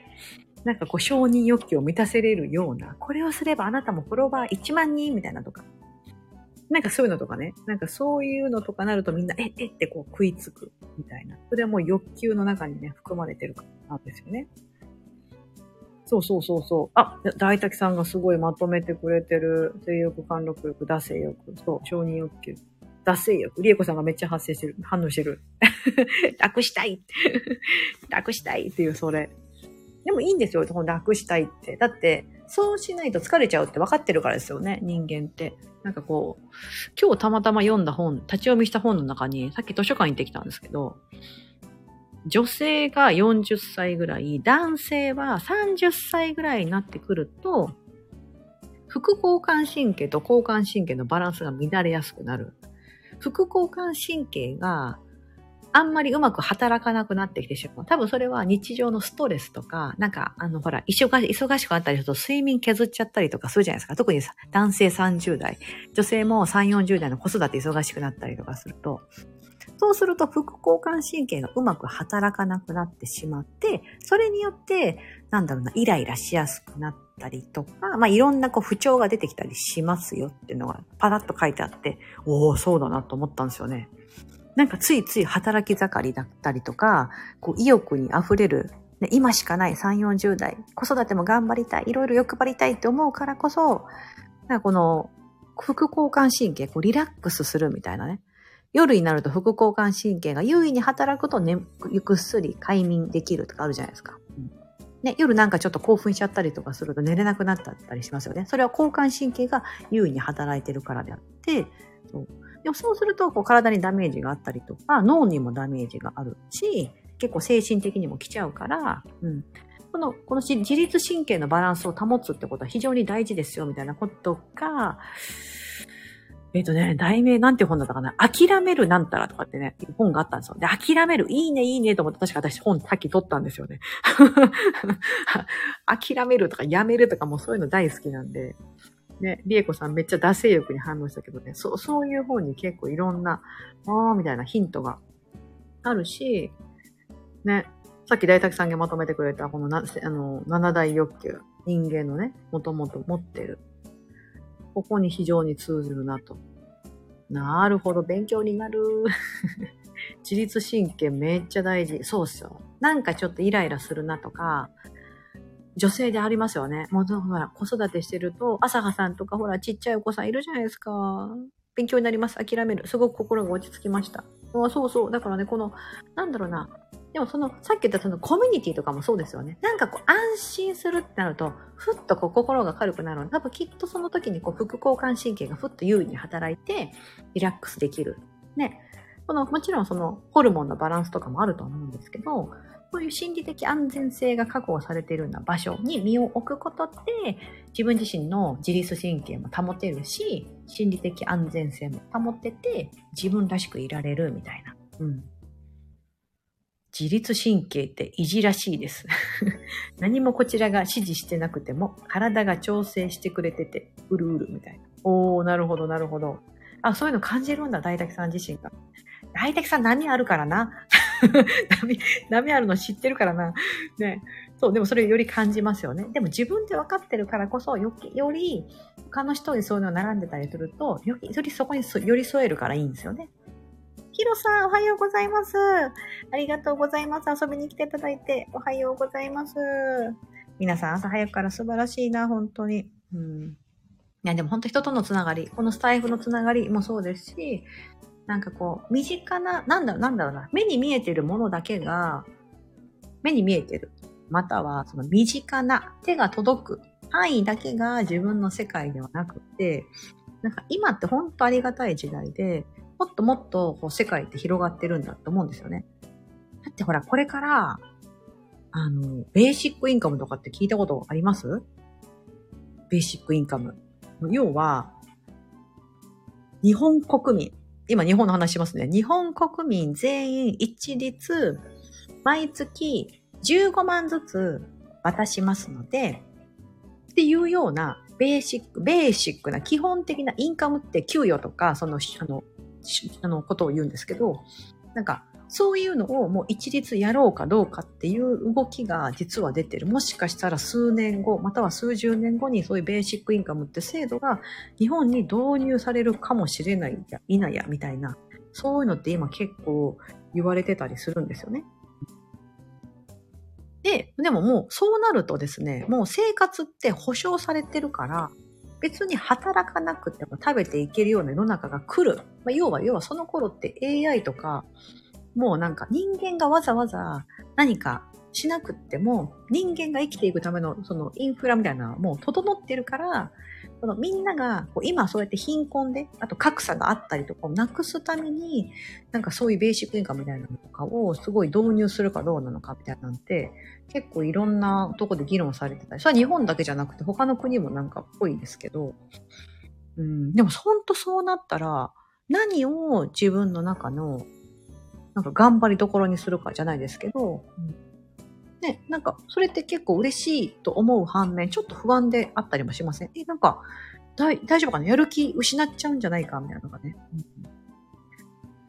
なんかこう承認欲求を満たせれるような、これをすればあなたもフォロワー1万人みたいなとか。なんかそういうのとかね。なんかそういうのとかなるとみんな、え、えってこう食いつくみたいな。それはもう欲求の中にね、含まれてるからなんですよね。そうそうそうそう。あ、大滝さんがすごいまとめてくれてる。性欲、貫禄欲、惰性欲。そう、承認欲求。惰性欲。りえこさんがめっちゃ発生してる。反応してる。[laughs] 楽したい楽したいっていう、それ。でもいいんですよ、楽したいって。だって、そうしないと疲れちゃうって分かってるからですよね、人間って。なんかこう、今日たまたま読んだ本、立ち読みした本の中に、さっき図書館行ってきたんですけど、女性が40歳ぐらい、男性は30歳ぐらいになってくると、副交感神経と交感神経のバランスが乱れやすくなる。副交感神経があんまりうまく働かなくなってきてしまう。多分それは日常のストレスとか、なんか、あの、ほら、忙しくなったりすると睡眠削っちゃったりとかするじゃないですか。特に男性30代、女性も3、40代の子育て忙しくなったりとかすると、そうすると副交感神経がうまく働かなくなってしまって、それによって、なんだろうな、イライラしやすくなったりとか、まあいろんなこう不調が出てきたりしますよっていうのがパラッと書いてあって、おおそうだなと思ったんですよね。なんかついつい働き盛りだったりとか、こう意欲に溢れる、ね、今しかない3、40代、子育ても頑張りたい、いろいろ欲張りたいって思うからこそ、なんかこの副交感神経、こうリラックスするみたいなね。夜になると副交感神経が優位に働くとね、ゆっすり快眠できるとかあるじゃないですか。ね、夜なんかちょっと興奮しちゃったりとかすると寝れなくなったりしますよね。それは交感神経が優位に働いてるからであって、でもそうすると、こう体にダメージがあったりとか、脳にもダメージがあるし、結構精神的にも来ちゃうから、うん。この、この自律神経のバランスを保つってことは非常に大事ですよ、みたいなことが、えっ、ー、とね、題名なんて本だったかな？諦めるなんたらとかってね、本があったんですよ。で、諦める、いいね、いいねと思って、確か私本さっき取ったんですよね。[laughs] 諦めるとかやめるとかもうそういうの大好きなんで、ね、りえこさんめっちゃ惰性欲に反応したけどね、そう、そういう方に結構いろんな、ああ、みたいなヒントがあるし、ね、さっき大滝さんがまとめてくれたこのな、あの、七大欲求、人間のね、もともと持ってる。ここに非常に通ずるなと。なるほど、勉強になる。[laughs] 自律神経めっちゃ大事。そうっすよ。なんかちょっとイライラするなとか、女性でありますよね。もう、ほら、子育てしてると、朝葉さんとか、ほら、ちっちゃいお子さんいるじゃないですか。勉強になります。諦める。すごく心が落ち着きました。あそうそう。だからね、この、なんだろうな。でもその、さっき言ったそのコミュニティとかもそうですよね。なんかこう、安心するってなると、ふっとこう、心が軽くなる。多分きっとその時にこう、副交感神経がふっと優位に働いて、リラックスできる。ね。この、もちろんその、ホルモンのバランスとかもあると思うんですけど、そういう心理的安全性が確保されているような場所に身を置くことで、自分自身の自律神経も保てるし、心理的安全性も保ってて、自分らしくいられるみたいな。うん。自律神経っていじらしいです。[laughs] 何もこちらが指示してなくても、体が調整してくれてて、うるうるみたいな。おー、なるほど、なるほど。あ、そういうの感じるんだ、大滝さん自身が。大滝さん何あるからな。[laughs] 波、波あるの知ってるからな。ね。そう、でもそれより感じますよね。でも自分で分かってるからこそ、よより他の人にそういうのが並んでたりすると、よりそこに寄り添えるからいいんですよね。ヒロさん、おはようございます。ありがとうございます。遊びに来ていただいて、おはようございます。皆さん、朝早くから素晴らしいな、本当に。うん。いや、でも本当人とのつながり、このスタイフのつながりもそうですし、なんかこう、身近な、なんだろう、なんだろうな、目に見えてるものだけが、目に見えてる。または、その身近な、手が届く範囲だけが自分の世界ではなくて、なんか今って本当ありがたい時代で、もっともっとこう世界って広がってるんだと思うんですよね。だってほら、これから、あの、ベーシックインカムとかって聞いたことあります？ベーシックインカム。要は、日本国民。今日本の話しますね。日本国民全員一律、毎月15万ずつ渡しますので、っていうようなベーシック、ベーシックな基本的なインカムって給与とか、その、あの、あのことを言うんですけど、なんか、そういうのをもう一律やろうかどうかっていう動きが実は出てる。もしかしたら数年後、または数十年後にそういうベーシックインカムって制度が日本に導入されるかもしれないや否やみたいな、そういうのって今結構言われてたりするんですよね。で、でももうそうなるとですね、もう生活って保障されてるから、別に働かなくても食べていけるような世の中が来る。まあ、要は、要はその頃って AI とか、もうなんか人間がわざわざ何かしなくっても、人間が生きていくためのそのインフラみたいなもう整ってるから、そのみんながこう今そうやって貧困で、あと格差があったりとかをなくすために、なんかそういうベーシックインカムみたいなのとかをすごい導入するかどうなのかみたいなんて、結構いろんなとこで議論されてたり、それは日本だけじゃなくて他の国もなんかっぽいですけど、うん、でもほんとそうなったら、何を自分の中のなんか頑張りどころにするかじゃないですけど、ね、なんかそれって結構嬉しいと思う反面、ちょっと不安であったりもしません？え、なんか大丈夫かな？やる気失っちゃうんじゃないかみたいなのがね。うん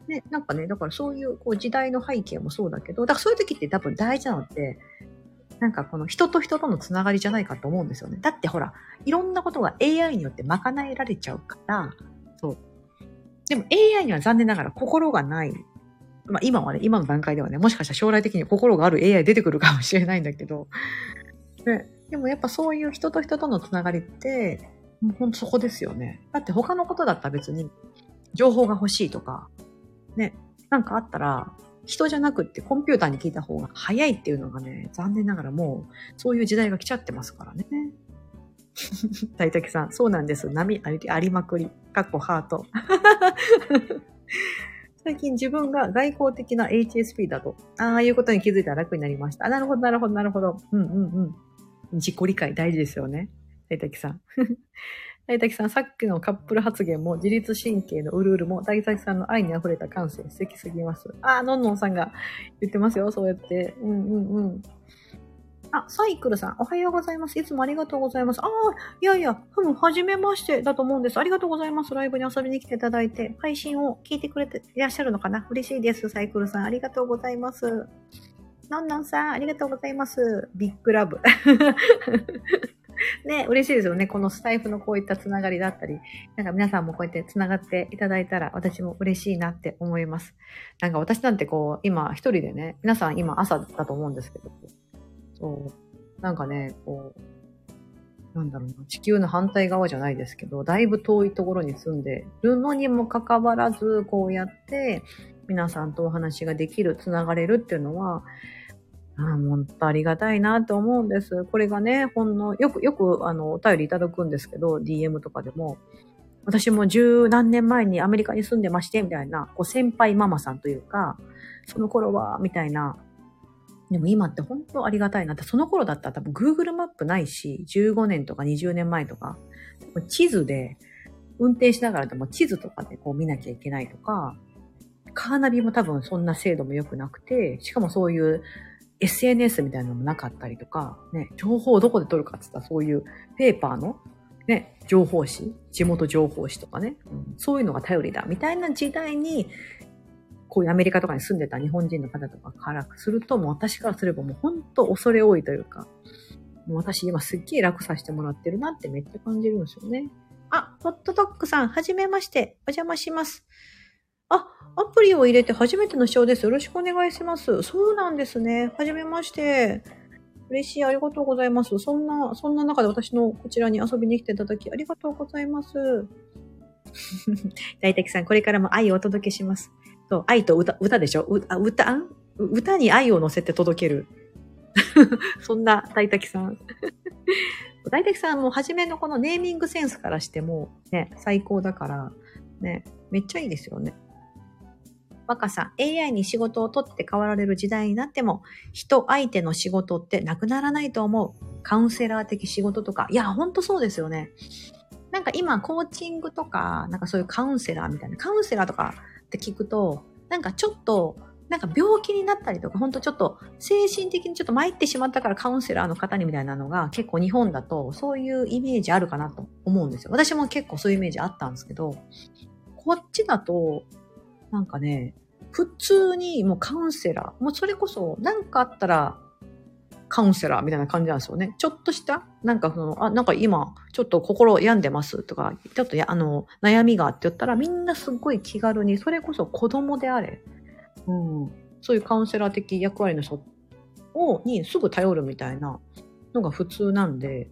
ね、なんかね、だからそういうこう時代の背景もそうだけど、だからそういう時って多分大事なのって、なんかこの人と人とのつながりじゃないかと思うんですよね。だってほら、いろんなことが AI によって賄えられちゃうから、そう。でも AI には残念ながら心がないまあ今はね、今の段階ではね、もしかしたら将来的に心がある AI 出てくるかもしれないんだけど、ね、でもやっぱそういう人と人とのつながりって、もうほんとそこですよね。だって他のことだったら別に情報が欲しいとか、ね、なんかあったら、人じゃなくってコンピューターに聞いた方が早いっていうのがね、残念ながらもう、そういう時代が来ちゃってますからね。[laughs] 大竹さん、そうなんです。波ありまくり。かっこハート。最近自分が外交的な HSP だと、ああいうことに気づいたら楽になりました。なるほど、なるほど、なるほど。うんうんうん。自己理解大事ですよね。大滝さん。[laughs] 大滝さん、さっきのカップル発言も自律神経のうるうるも大滝さんの愛に溢れた感性素敵すぎます。ああ、のんのんさんが言ってますよ、そうやって。うんうんうん。あ、サイクルさん、おはようございます。いつもありがとうございます。ああ、いやいや、ふむ、はじめましてだと思うんです。ありがとうございます。ライブに遊びに来ていただいて、配信を聞いてくれていらっしゃるのかな？嬉しいです。サイクルさん、ありがとうございます。のんのんさん、ありがとうございます。ビッグラブ。[laughs] ね、嬉しいですよね。このスタイフのこういったつながりだったり、なんか皆さんもこうやってつながっていただいたら私も嬉しいなって思います。なんか私なんてこう、今一人でね、皆さん今朝だと思うんですけど、そう。なんかね、こう、なんだろうな、地球の反対側じゃないですけど、だいぶ遠いところに住んでるのにもかかわらず、こうやって皆さんとお話ができる、つながれるっていうのは、あ本当ありがたいなと思うんです。これがね、ほんの、よく、よく、あの、お便りいただくんですけど、DM とかでも、私も十何年前にアメリカに住んでまして、みたいな、こう先輩ママさんというか、その頃は、みたいな、でも今って本当ありがたいな。って、その頃だったら多分 Google マップないし、15年とか20年前とか、地図で、運転しながらでも地図とかでこう見なきゃいけないとか、カーナビも多分そんな精度も良くなくて、しかもそういう SNS みたいなのもなかったりとか、ね、情報をどこで取るかって言ったらそういうペーパーのね、情報誌、地元情報誌とかね、そういうのが頼りだ、みたいな時代に、こういうアメリカとかに住んでた日本人の方とかからすると、もう私からすればもう本当恐れ多いというか、もう私今すっげえ楽させてもらってるなってめっちゃ感じるんですよね。あ、ホットドッグさん、はじめまして。お邪魔します。あ、アプリを入れて初めての視聴です。よろしくお願いします。そうなんですね。はじめまして。嬉しい。ありがとうございます。そんな、そんな中で私のこちらに遊びに来ていただきありがとうございます。[laughs] 大滝さん、これからも愛をお届けします。そう、愛と歌、歌でしょ？うあ歌、歌に愛を乗せて届ける。[laughs] そんな大滝さん。[laughs] 大滝さんも初めのこのネーミングセンスからしてもね、最高だから、ね、めっちゃいいですよね。若さ、AI に仕事を取って変わられる時代になっても、人相手の仕事ってなくならないと思う。カウンセラー的仕事とか。いや、ほんとそうですよね。なんか今、コーチングとか、なんかそういうカウンセラーみたいな、カウンセラーとかって聞くと、なんかちょっと、なんか病気になったりとか、ほんとちょっと精神的にちょっと参ってしまったからカウンセラーの方にみたいなのが結構日本だとそういうイメージあるかなと思うんですよ。私も結構そういうイメージあったんですけど、こっちだと、なんかね、普通にもうカウンセラー、もうそれこそ何かあったらカウンセラーみたいな感じなんですよね。ちょっとした、なんかその、あ、なんか今、ちょっと心病んでますとか、ちょっとや、あの、悩みがって言ったらみんなすっごい気軽に、それこそ子供であれ、うん、そういうカウンセラー的役割の人を、にすぐ頼るみたいなのが普通なんで、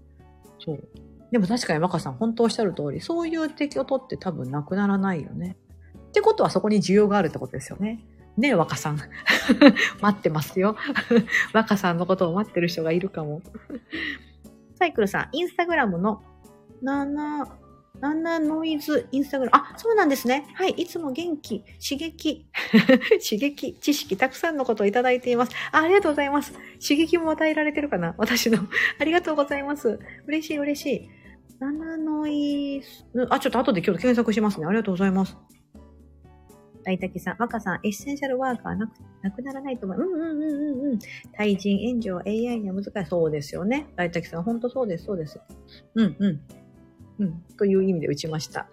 そう。でも確かに若さん、本当おっしゃる通り、そういう敵を取って多分なくならないよね。ってことはそこに需要があるってことですよね。ね、若さん。[laughs] 待ってますよ。[laughs] 若さんのことを待ってる人がいるかも。サイクルさん、インスタグラムの7、7ノイズインスタグラム。あ、そうなんですね。はい。いつも元気、刺激、[laughs] 刺激、知識、たくさんのことをいただいていますあ。ありがとうございます。刺激も与えられてるかな？私の。ありがとうございます。嬉しい、嬉しい。7ノイズ、あ、ちょっと後で今日検索しますね。ありがとうございます。大滝さん、若さん、エッセンシャルワーカーなくなくならないと思う。うんうんうんうんうん。対人援助は AI には難しい。そうですよね。大滝さん、ほんとそうです、そうです。うんうん。うん。という意味で打ちました。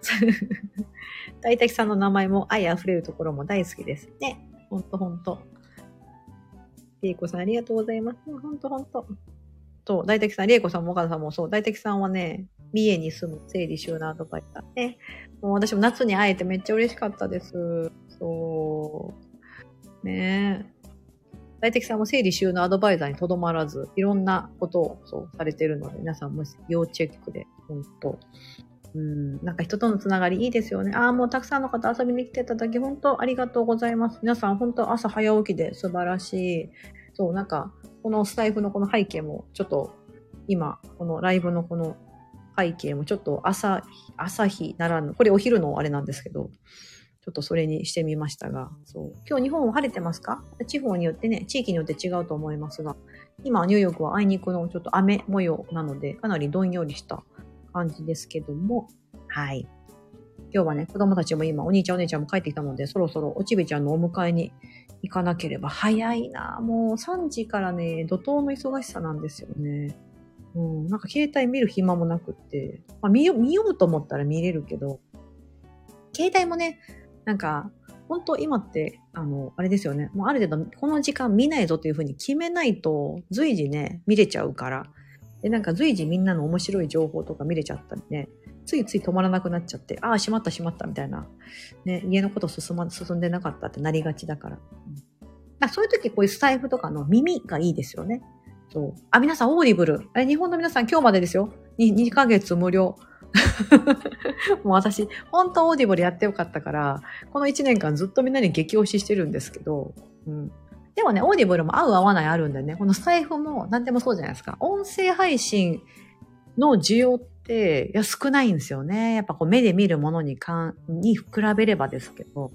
[laughs] 大滝さんの名前も愛溢れるところも大好きです。ね。ほんとほんと。りえこさん、ありがとうございます。ほんとほんと。そう、大滝さん、りえこさんも岡田さんもそう、大滝さんはね、三重に住む整理収納アドバイザーね。もう私も夏に会えてめっちゃ嬉しかったです。そう。ねえ。大敵さんも整理収納アドバイザーにとどまらず、いろんなことをそうされてるので、皆さんも要チェックで、本当うん、なんか人とのつながりいいですよね。ああ、もうたくさんの方遊びに来ていただき、本当ありがとうございます。皆さん本当朝早起きで素晴らしい。そう、なんか、このスタイフのこの背景も、ちょっと、今、このライブのこの背景もちょっと朝、朝日ならぬ、これお昼のあれなんですけど、ちょっとそれにしてみましたが、そう。今日日本は晴れてますか？地方によってね、地域によって違うと思いますが、今ニューヨークはあいにくのちょっと雨模様なので、かなりどんよりした感じですけども、はい。今日はね、子供たちも今、お兄ちゃんお姉ちゃんも帰ってきたので、そろそろおちびちゃんのお迎えに行かなければ早いなもう3時からね、怒涛の忙しさなんですよね。うん、なんか携帯見る暇もなくって、まあ見よ見ようと思ったら見れるけど、携帯もね、なんか、本当今って、あの、あれですよね。もうある程度、この時間見ないぞというふうに決めないと、随時ね、見れちゃうから。で、なんか随時みんなの面白い情報とか見れちゃったりね、ついつい止まらなくなっちゃって、ああ、しまったしまったみたいな。ね、家のこと進ま、進んでなかったってなりがちだから。うん、そういう時、こういうスタイフとかの耳がいいですよね。そう。あ、皆さん、オーディブル。え、日本の皆さん、今日までですよ。2, 2ヶ月無料。[laughs] もう私、本当オーディブルやってよかったから、この1年間ずっとみんなに激推ししてるんですけど、うん。でもね、オーディブルも合う合わないあるんでね、このスタイフも何でもそうじゃないですか。音声配信の需要って、いや、少ないんですよね。やっぱこう目で見るものにかん、に比べればですけど、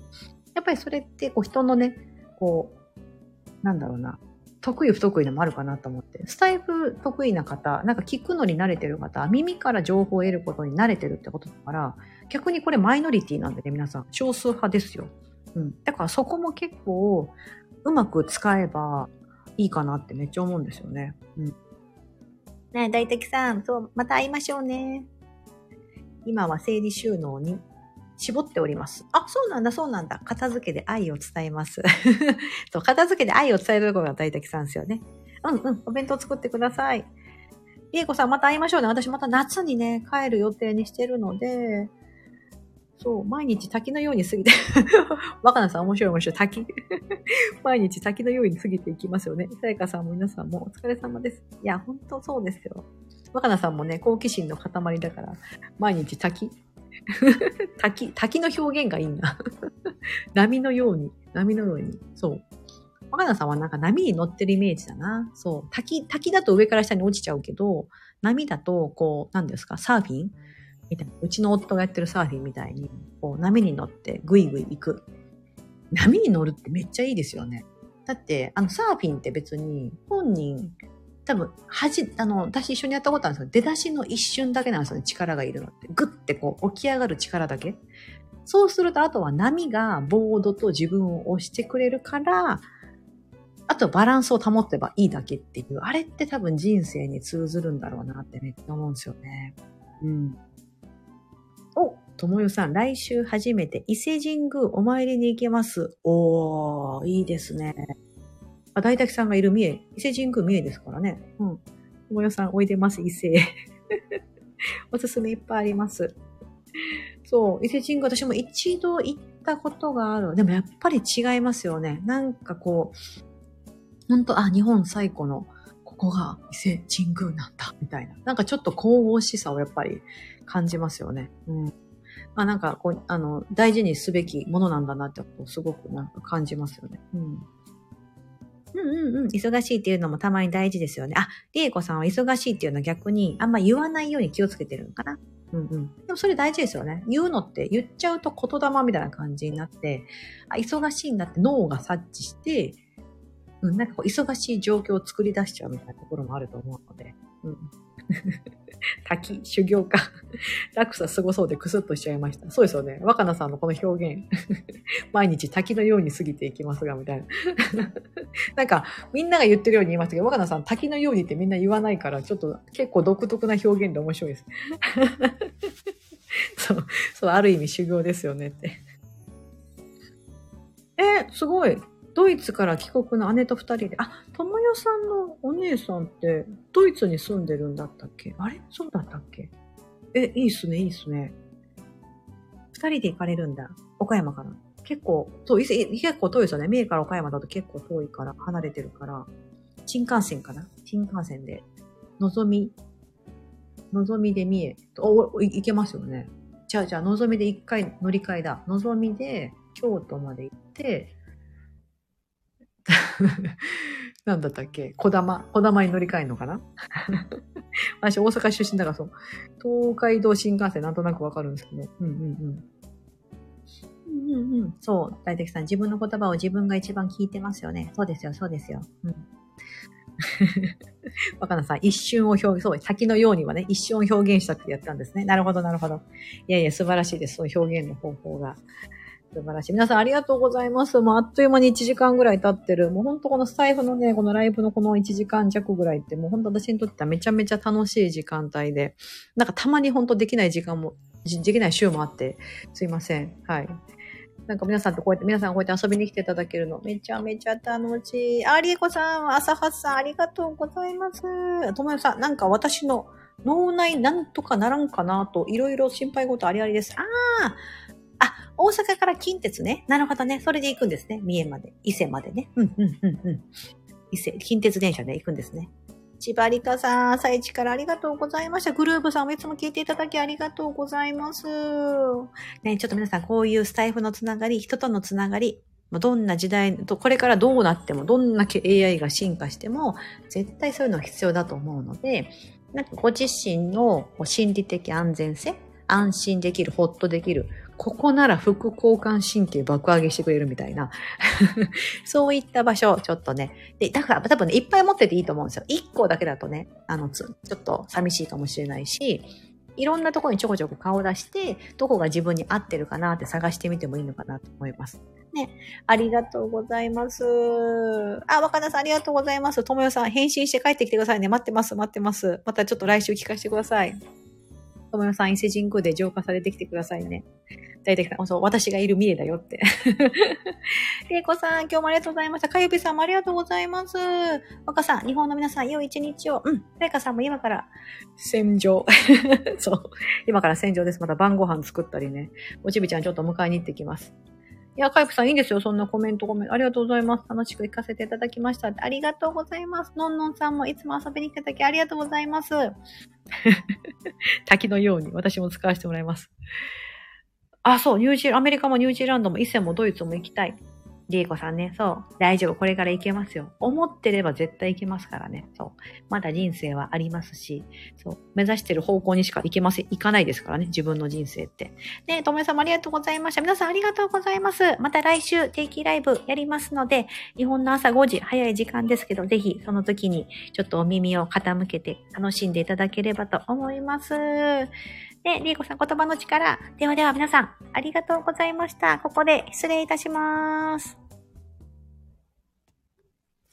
やっぱりそれってこう人のね、こう、なんだろうな、得意不得意のもあるかなと思って。スタイフ得意な方、なんか聞くのに慣れてる方、耳から情報を得ることに慣れてるってことだから、逆にこれマイノリティなんでね、皆さん。少数派ですよ。うん。だからそこも結構、うまく使えばいいかなってめっちゃ思うんですよね。うん。ねえ、大敵さん、そう、また会いましょうね。今は整理収納に絞っております。あ、そうなんだ、そうなんだ。片付けで愛を伝えます。[laughs] そう、片付けで愛を伝えるところが大滝さんですよね。うんうん、お弁当作ってください。りえこさん、また会いましょうね。私また夏にね、帰る予定にしてるので、そう、毎日滝のように過ぎて [laughs] 若菜さん面白い面白い。滝。[laughs] 毎日滝のように過ぎていきますよね。さやかさんも皆さんもお疲れ様です。いや、ほんとそうですよ。若菜さんもね、好奇心の塊だから、毎日滝 [laughs] 滝、滝の表現がいいな。[laughs] 波のように、波のように。そう。若菜さんはなんか波に乗ってるイメージだな。そう。滝、滝だと上から下に落ちちゃうけど、波だと、こう、何ですか、サーフィン？みたいな。うちの夫がやってるサーフィンみたいに、こう、波に乗ってぐいぐい行く。波に乗るってめっちゃいいですよね。だって、あの、サーフィンって別に、本人、多分、はじ、あの、私一緒にやったことあるんですけど、出だしの一瞬だけなんですよね、力がいるのって。ぐってこう、起き上がる力だけ。そうすると、あとは波がボードと自分を押してくれるから、あとバランスを保ってばいいだけっていう、あれって多分人生に通ずるんだろうなってめっちゃ思うんですよね。うん。お、ともよさん、来週初めて伊勢神宮お参りに行けます。おー、いいですね。あ、大滝さんがいる三重、伊勢神宮三重ですからね。うん。ともよさん、おいでます、伊勢。[laughs] おすすめいっぱいあります。そう、伊勢神宮私も一度行ったことがある。でもやっぱり違いますよね。なんかこう、本当あ、日本最古の、ここが伊勢神宮なんだ、みたいな。なんかちょっと神々しさをやっぱり感じますよね。うん。まあなんかこう、あの、大事にすべきものなんだなって、すごくなんか感じますよね。うん。うんうんうん。忙しいっていうのもたまに大事ですよね。あ、りえこさんは忙しいっていうのは逆にあんま言わないように気をつけてるのかな？うんうん。でもそれ大事ですよね。言うのって言っちゃうと言霊みたいな感じになって、あ、忙しいんだって脳が察知して、うん、なんかこう、忙しい状況を作り出しちゃうみたいなところもあると思うので、うん。[laughs] 滝、修行か。落差すごそうでクスッとしちゃいました。そうですよね。若菜さんのこの表現。[laughs] 毎日滝のように過ぎていきますが、みたいな。[laughs] なんか、みんなが言ってるように言いましたけど、若菜さん滝のようにってみんな言わないから、ちょっと結構独特な表現で面白いです。そう、そう、ある意味修行ですよねって。えすごい。ドイツから帰国の姉と二人で、あ、ともよさんのお姉さんってドイツに住んでるんだったっけ？あれ？そうだったっけ？え、いいっすね、いいっすね。二人で行かれるんだ。岡山から。結構、そう、結構遠いですよね。三重から岡山だと結構遠いから、離れてるから。新幹線かな？新幹線で。のぞみ、のぞみで三重。お、行けますよね。じゃあじゃあ、のぞみで一回乗り換えだ。のぞみで京都まで行って、[laughs] なんだったっけ？小玉？小玉に乗り換えるのかな？[laughs] 私、大阪出身だからそう。東海道新幹線なんとなくわかるんですけど。うんうんうん。うんうんうん。そう。大敵さん、自分の言葉を自分が一番聞いてますよね。そうですよ、そうですよ。うん。[laughs] 若菜さん、一瞬を表現、そう、先のようにはね、一瞬を表現したってやったんですね。なるほど、なるほど。いやいや、素晴らしいです。そ表現の方法が。素晴らしい。皆さんありがとうございます。もうあっという間に1時間ぐらい経ってる。もう本当このスタイフのね、このライブのこの1時間弱ぐらいってもう本当私にとってはめちゃめちゃ楽しい時間帯で、なんかたまに本当できない時間も、できない週もあって、すいません。はい。なんか皆さんとこうやって、皆さんこうやって遊びに来ていただけるの、めちゃめちゃ楽しい。あ、りえこさん、朝はさん、ありがとうございます。ともよさん、なんか私の脳内なんとかならんかなと、いろいろ心配事ありありです。ああ、大阪から近鉄ね。なるほどね。それで行くんですね。三重まで。伊勢までね。うん、うん、うん、うん。伊勢、近鉄電車で行くんですね。千葉りかさん、朝一からありがとうございました。グループさんもいつも聞いていただきありがとうございます。ね、ちょっと皆さん、こういうスタイフのつながり、人とのつながり、どんな時代、これからどうなっても、どんなけ AI が進化しても、絶対そういうの必要だと思うので、なんかご自身の心理的安全性、安心できる、ほっとできる、ここなら副交感神経爆上げしてくれるみたいな。[laughs] そういった場所、ちょっとね。で、だから多分ね、いっぱい持ってていいと思うんですよ。1個だけだとね、あの、ちょっと寂しいかもしれないし、いろんなところにちょこちょこ顔出して、どこが自分に合ってるかなって探してみてもいいのかなと思います。ね。ありがとうございます。あ、若菜さんありがとうございます。ともよさん返信して帰ってきてくださいね。待ってます、待ってます。またちょっと来週聞かせてください。小室さん伊勢神宮で浄化されてきてくださいね。大体、そう、私がいる三重だよって。れいこさん、今日もありがとうございました。かゆぴさんもありがとうございます。若さん、日本の皆さん、良い一日を。うん。れいかさんも今から、戦場。[laughs] そう。今から戦場です。また晩ご飯作ったりね。おちびちゃんちょっと迎えに行ってきます。いや、カイプさんいいんですよ。そんなコメント、ごめん。ありがとうございます。楽しく行かせていただきました。ありがとうございます。のんのんさんもいつも遊びに来ていただきありがとうございます。滝のように私も使わせてもらいます。あ、そう、ニュージー、アメリカもニュージーランドも、伊勢もドイツも行きたい。リエコさんね、そう、大丈夫、これから行けますよ。思ってれば絶対行けますからね、そう。まだ人生はありますし、そう、目指してる方向にしか行けません、行かないですからね、自分の人生って。ね、ともえさんもありがとうございました。皆さんありがとうございます。また来週定期ライブやりますので、日本の朝5時、早い時間ですけど、ぜひその時にちょっとお耳を傾けて楽しんでいただければと思います。で、りーこさん言葉の力。ではでは皆さん、ありがとうございました。ここで失礼いたします。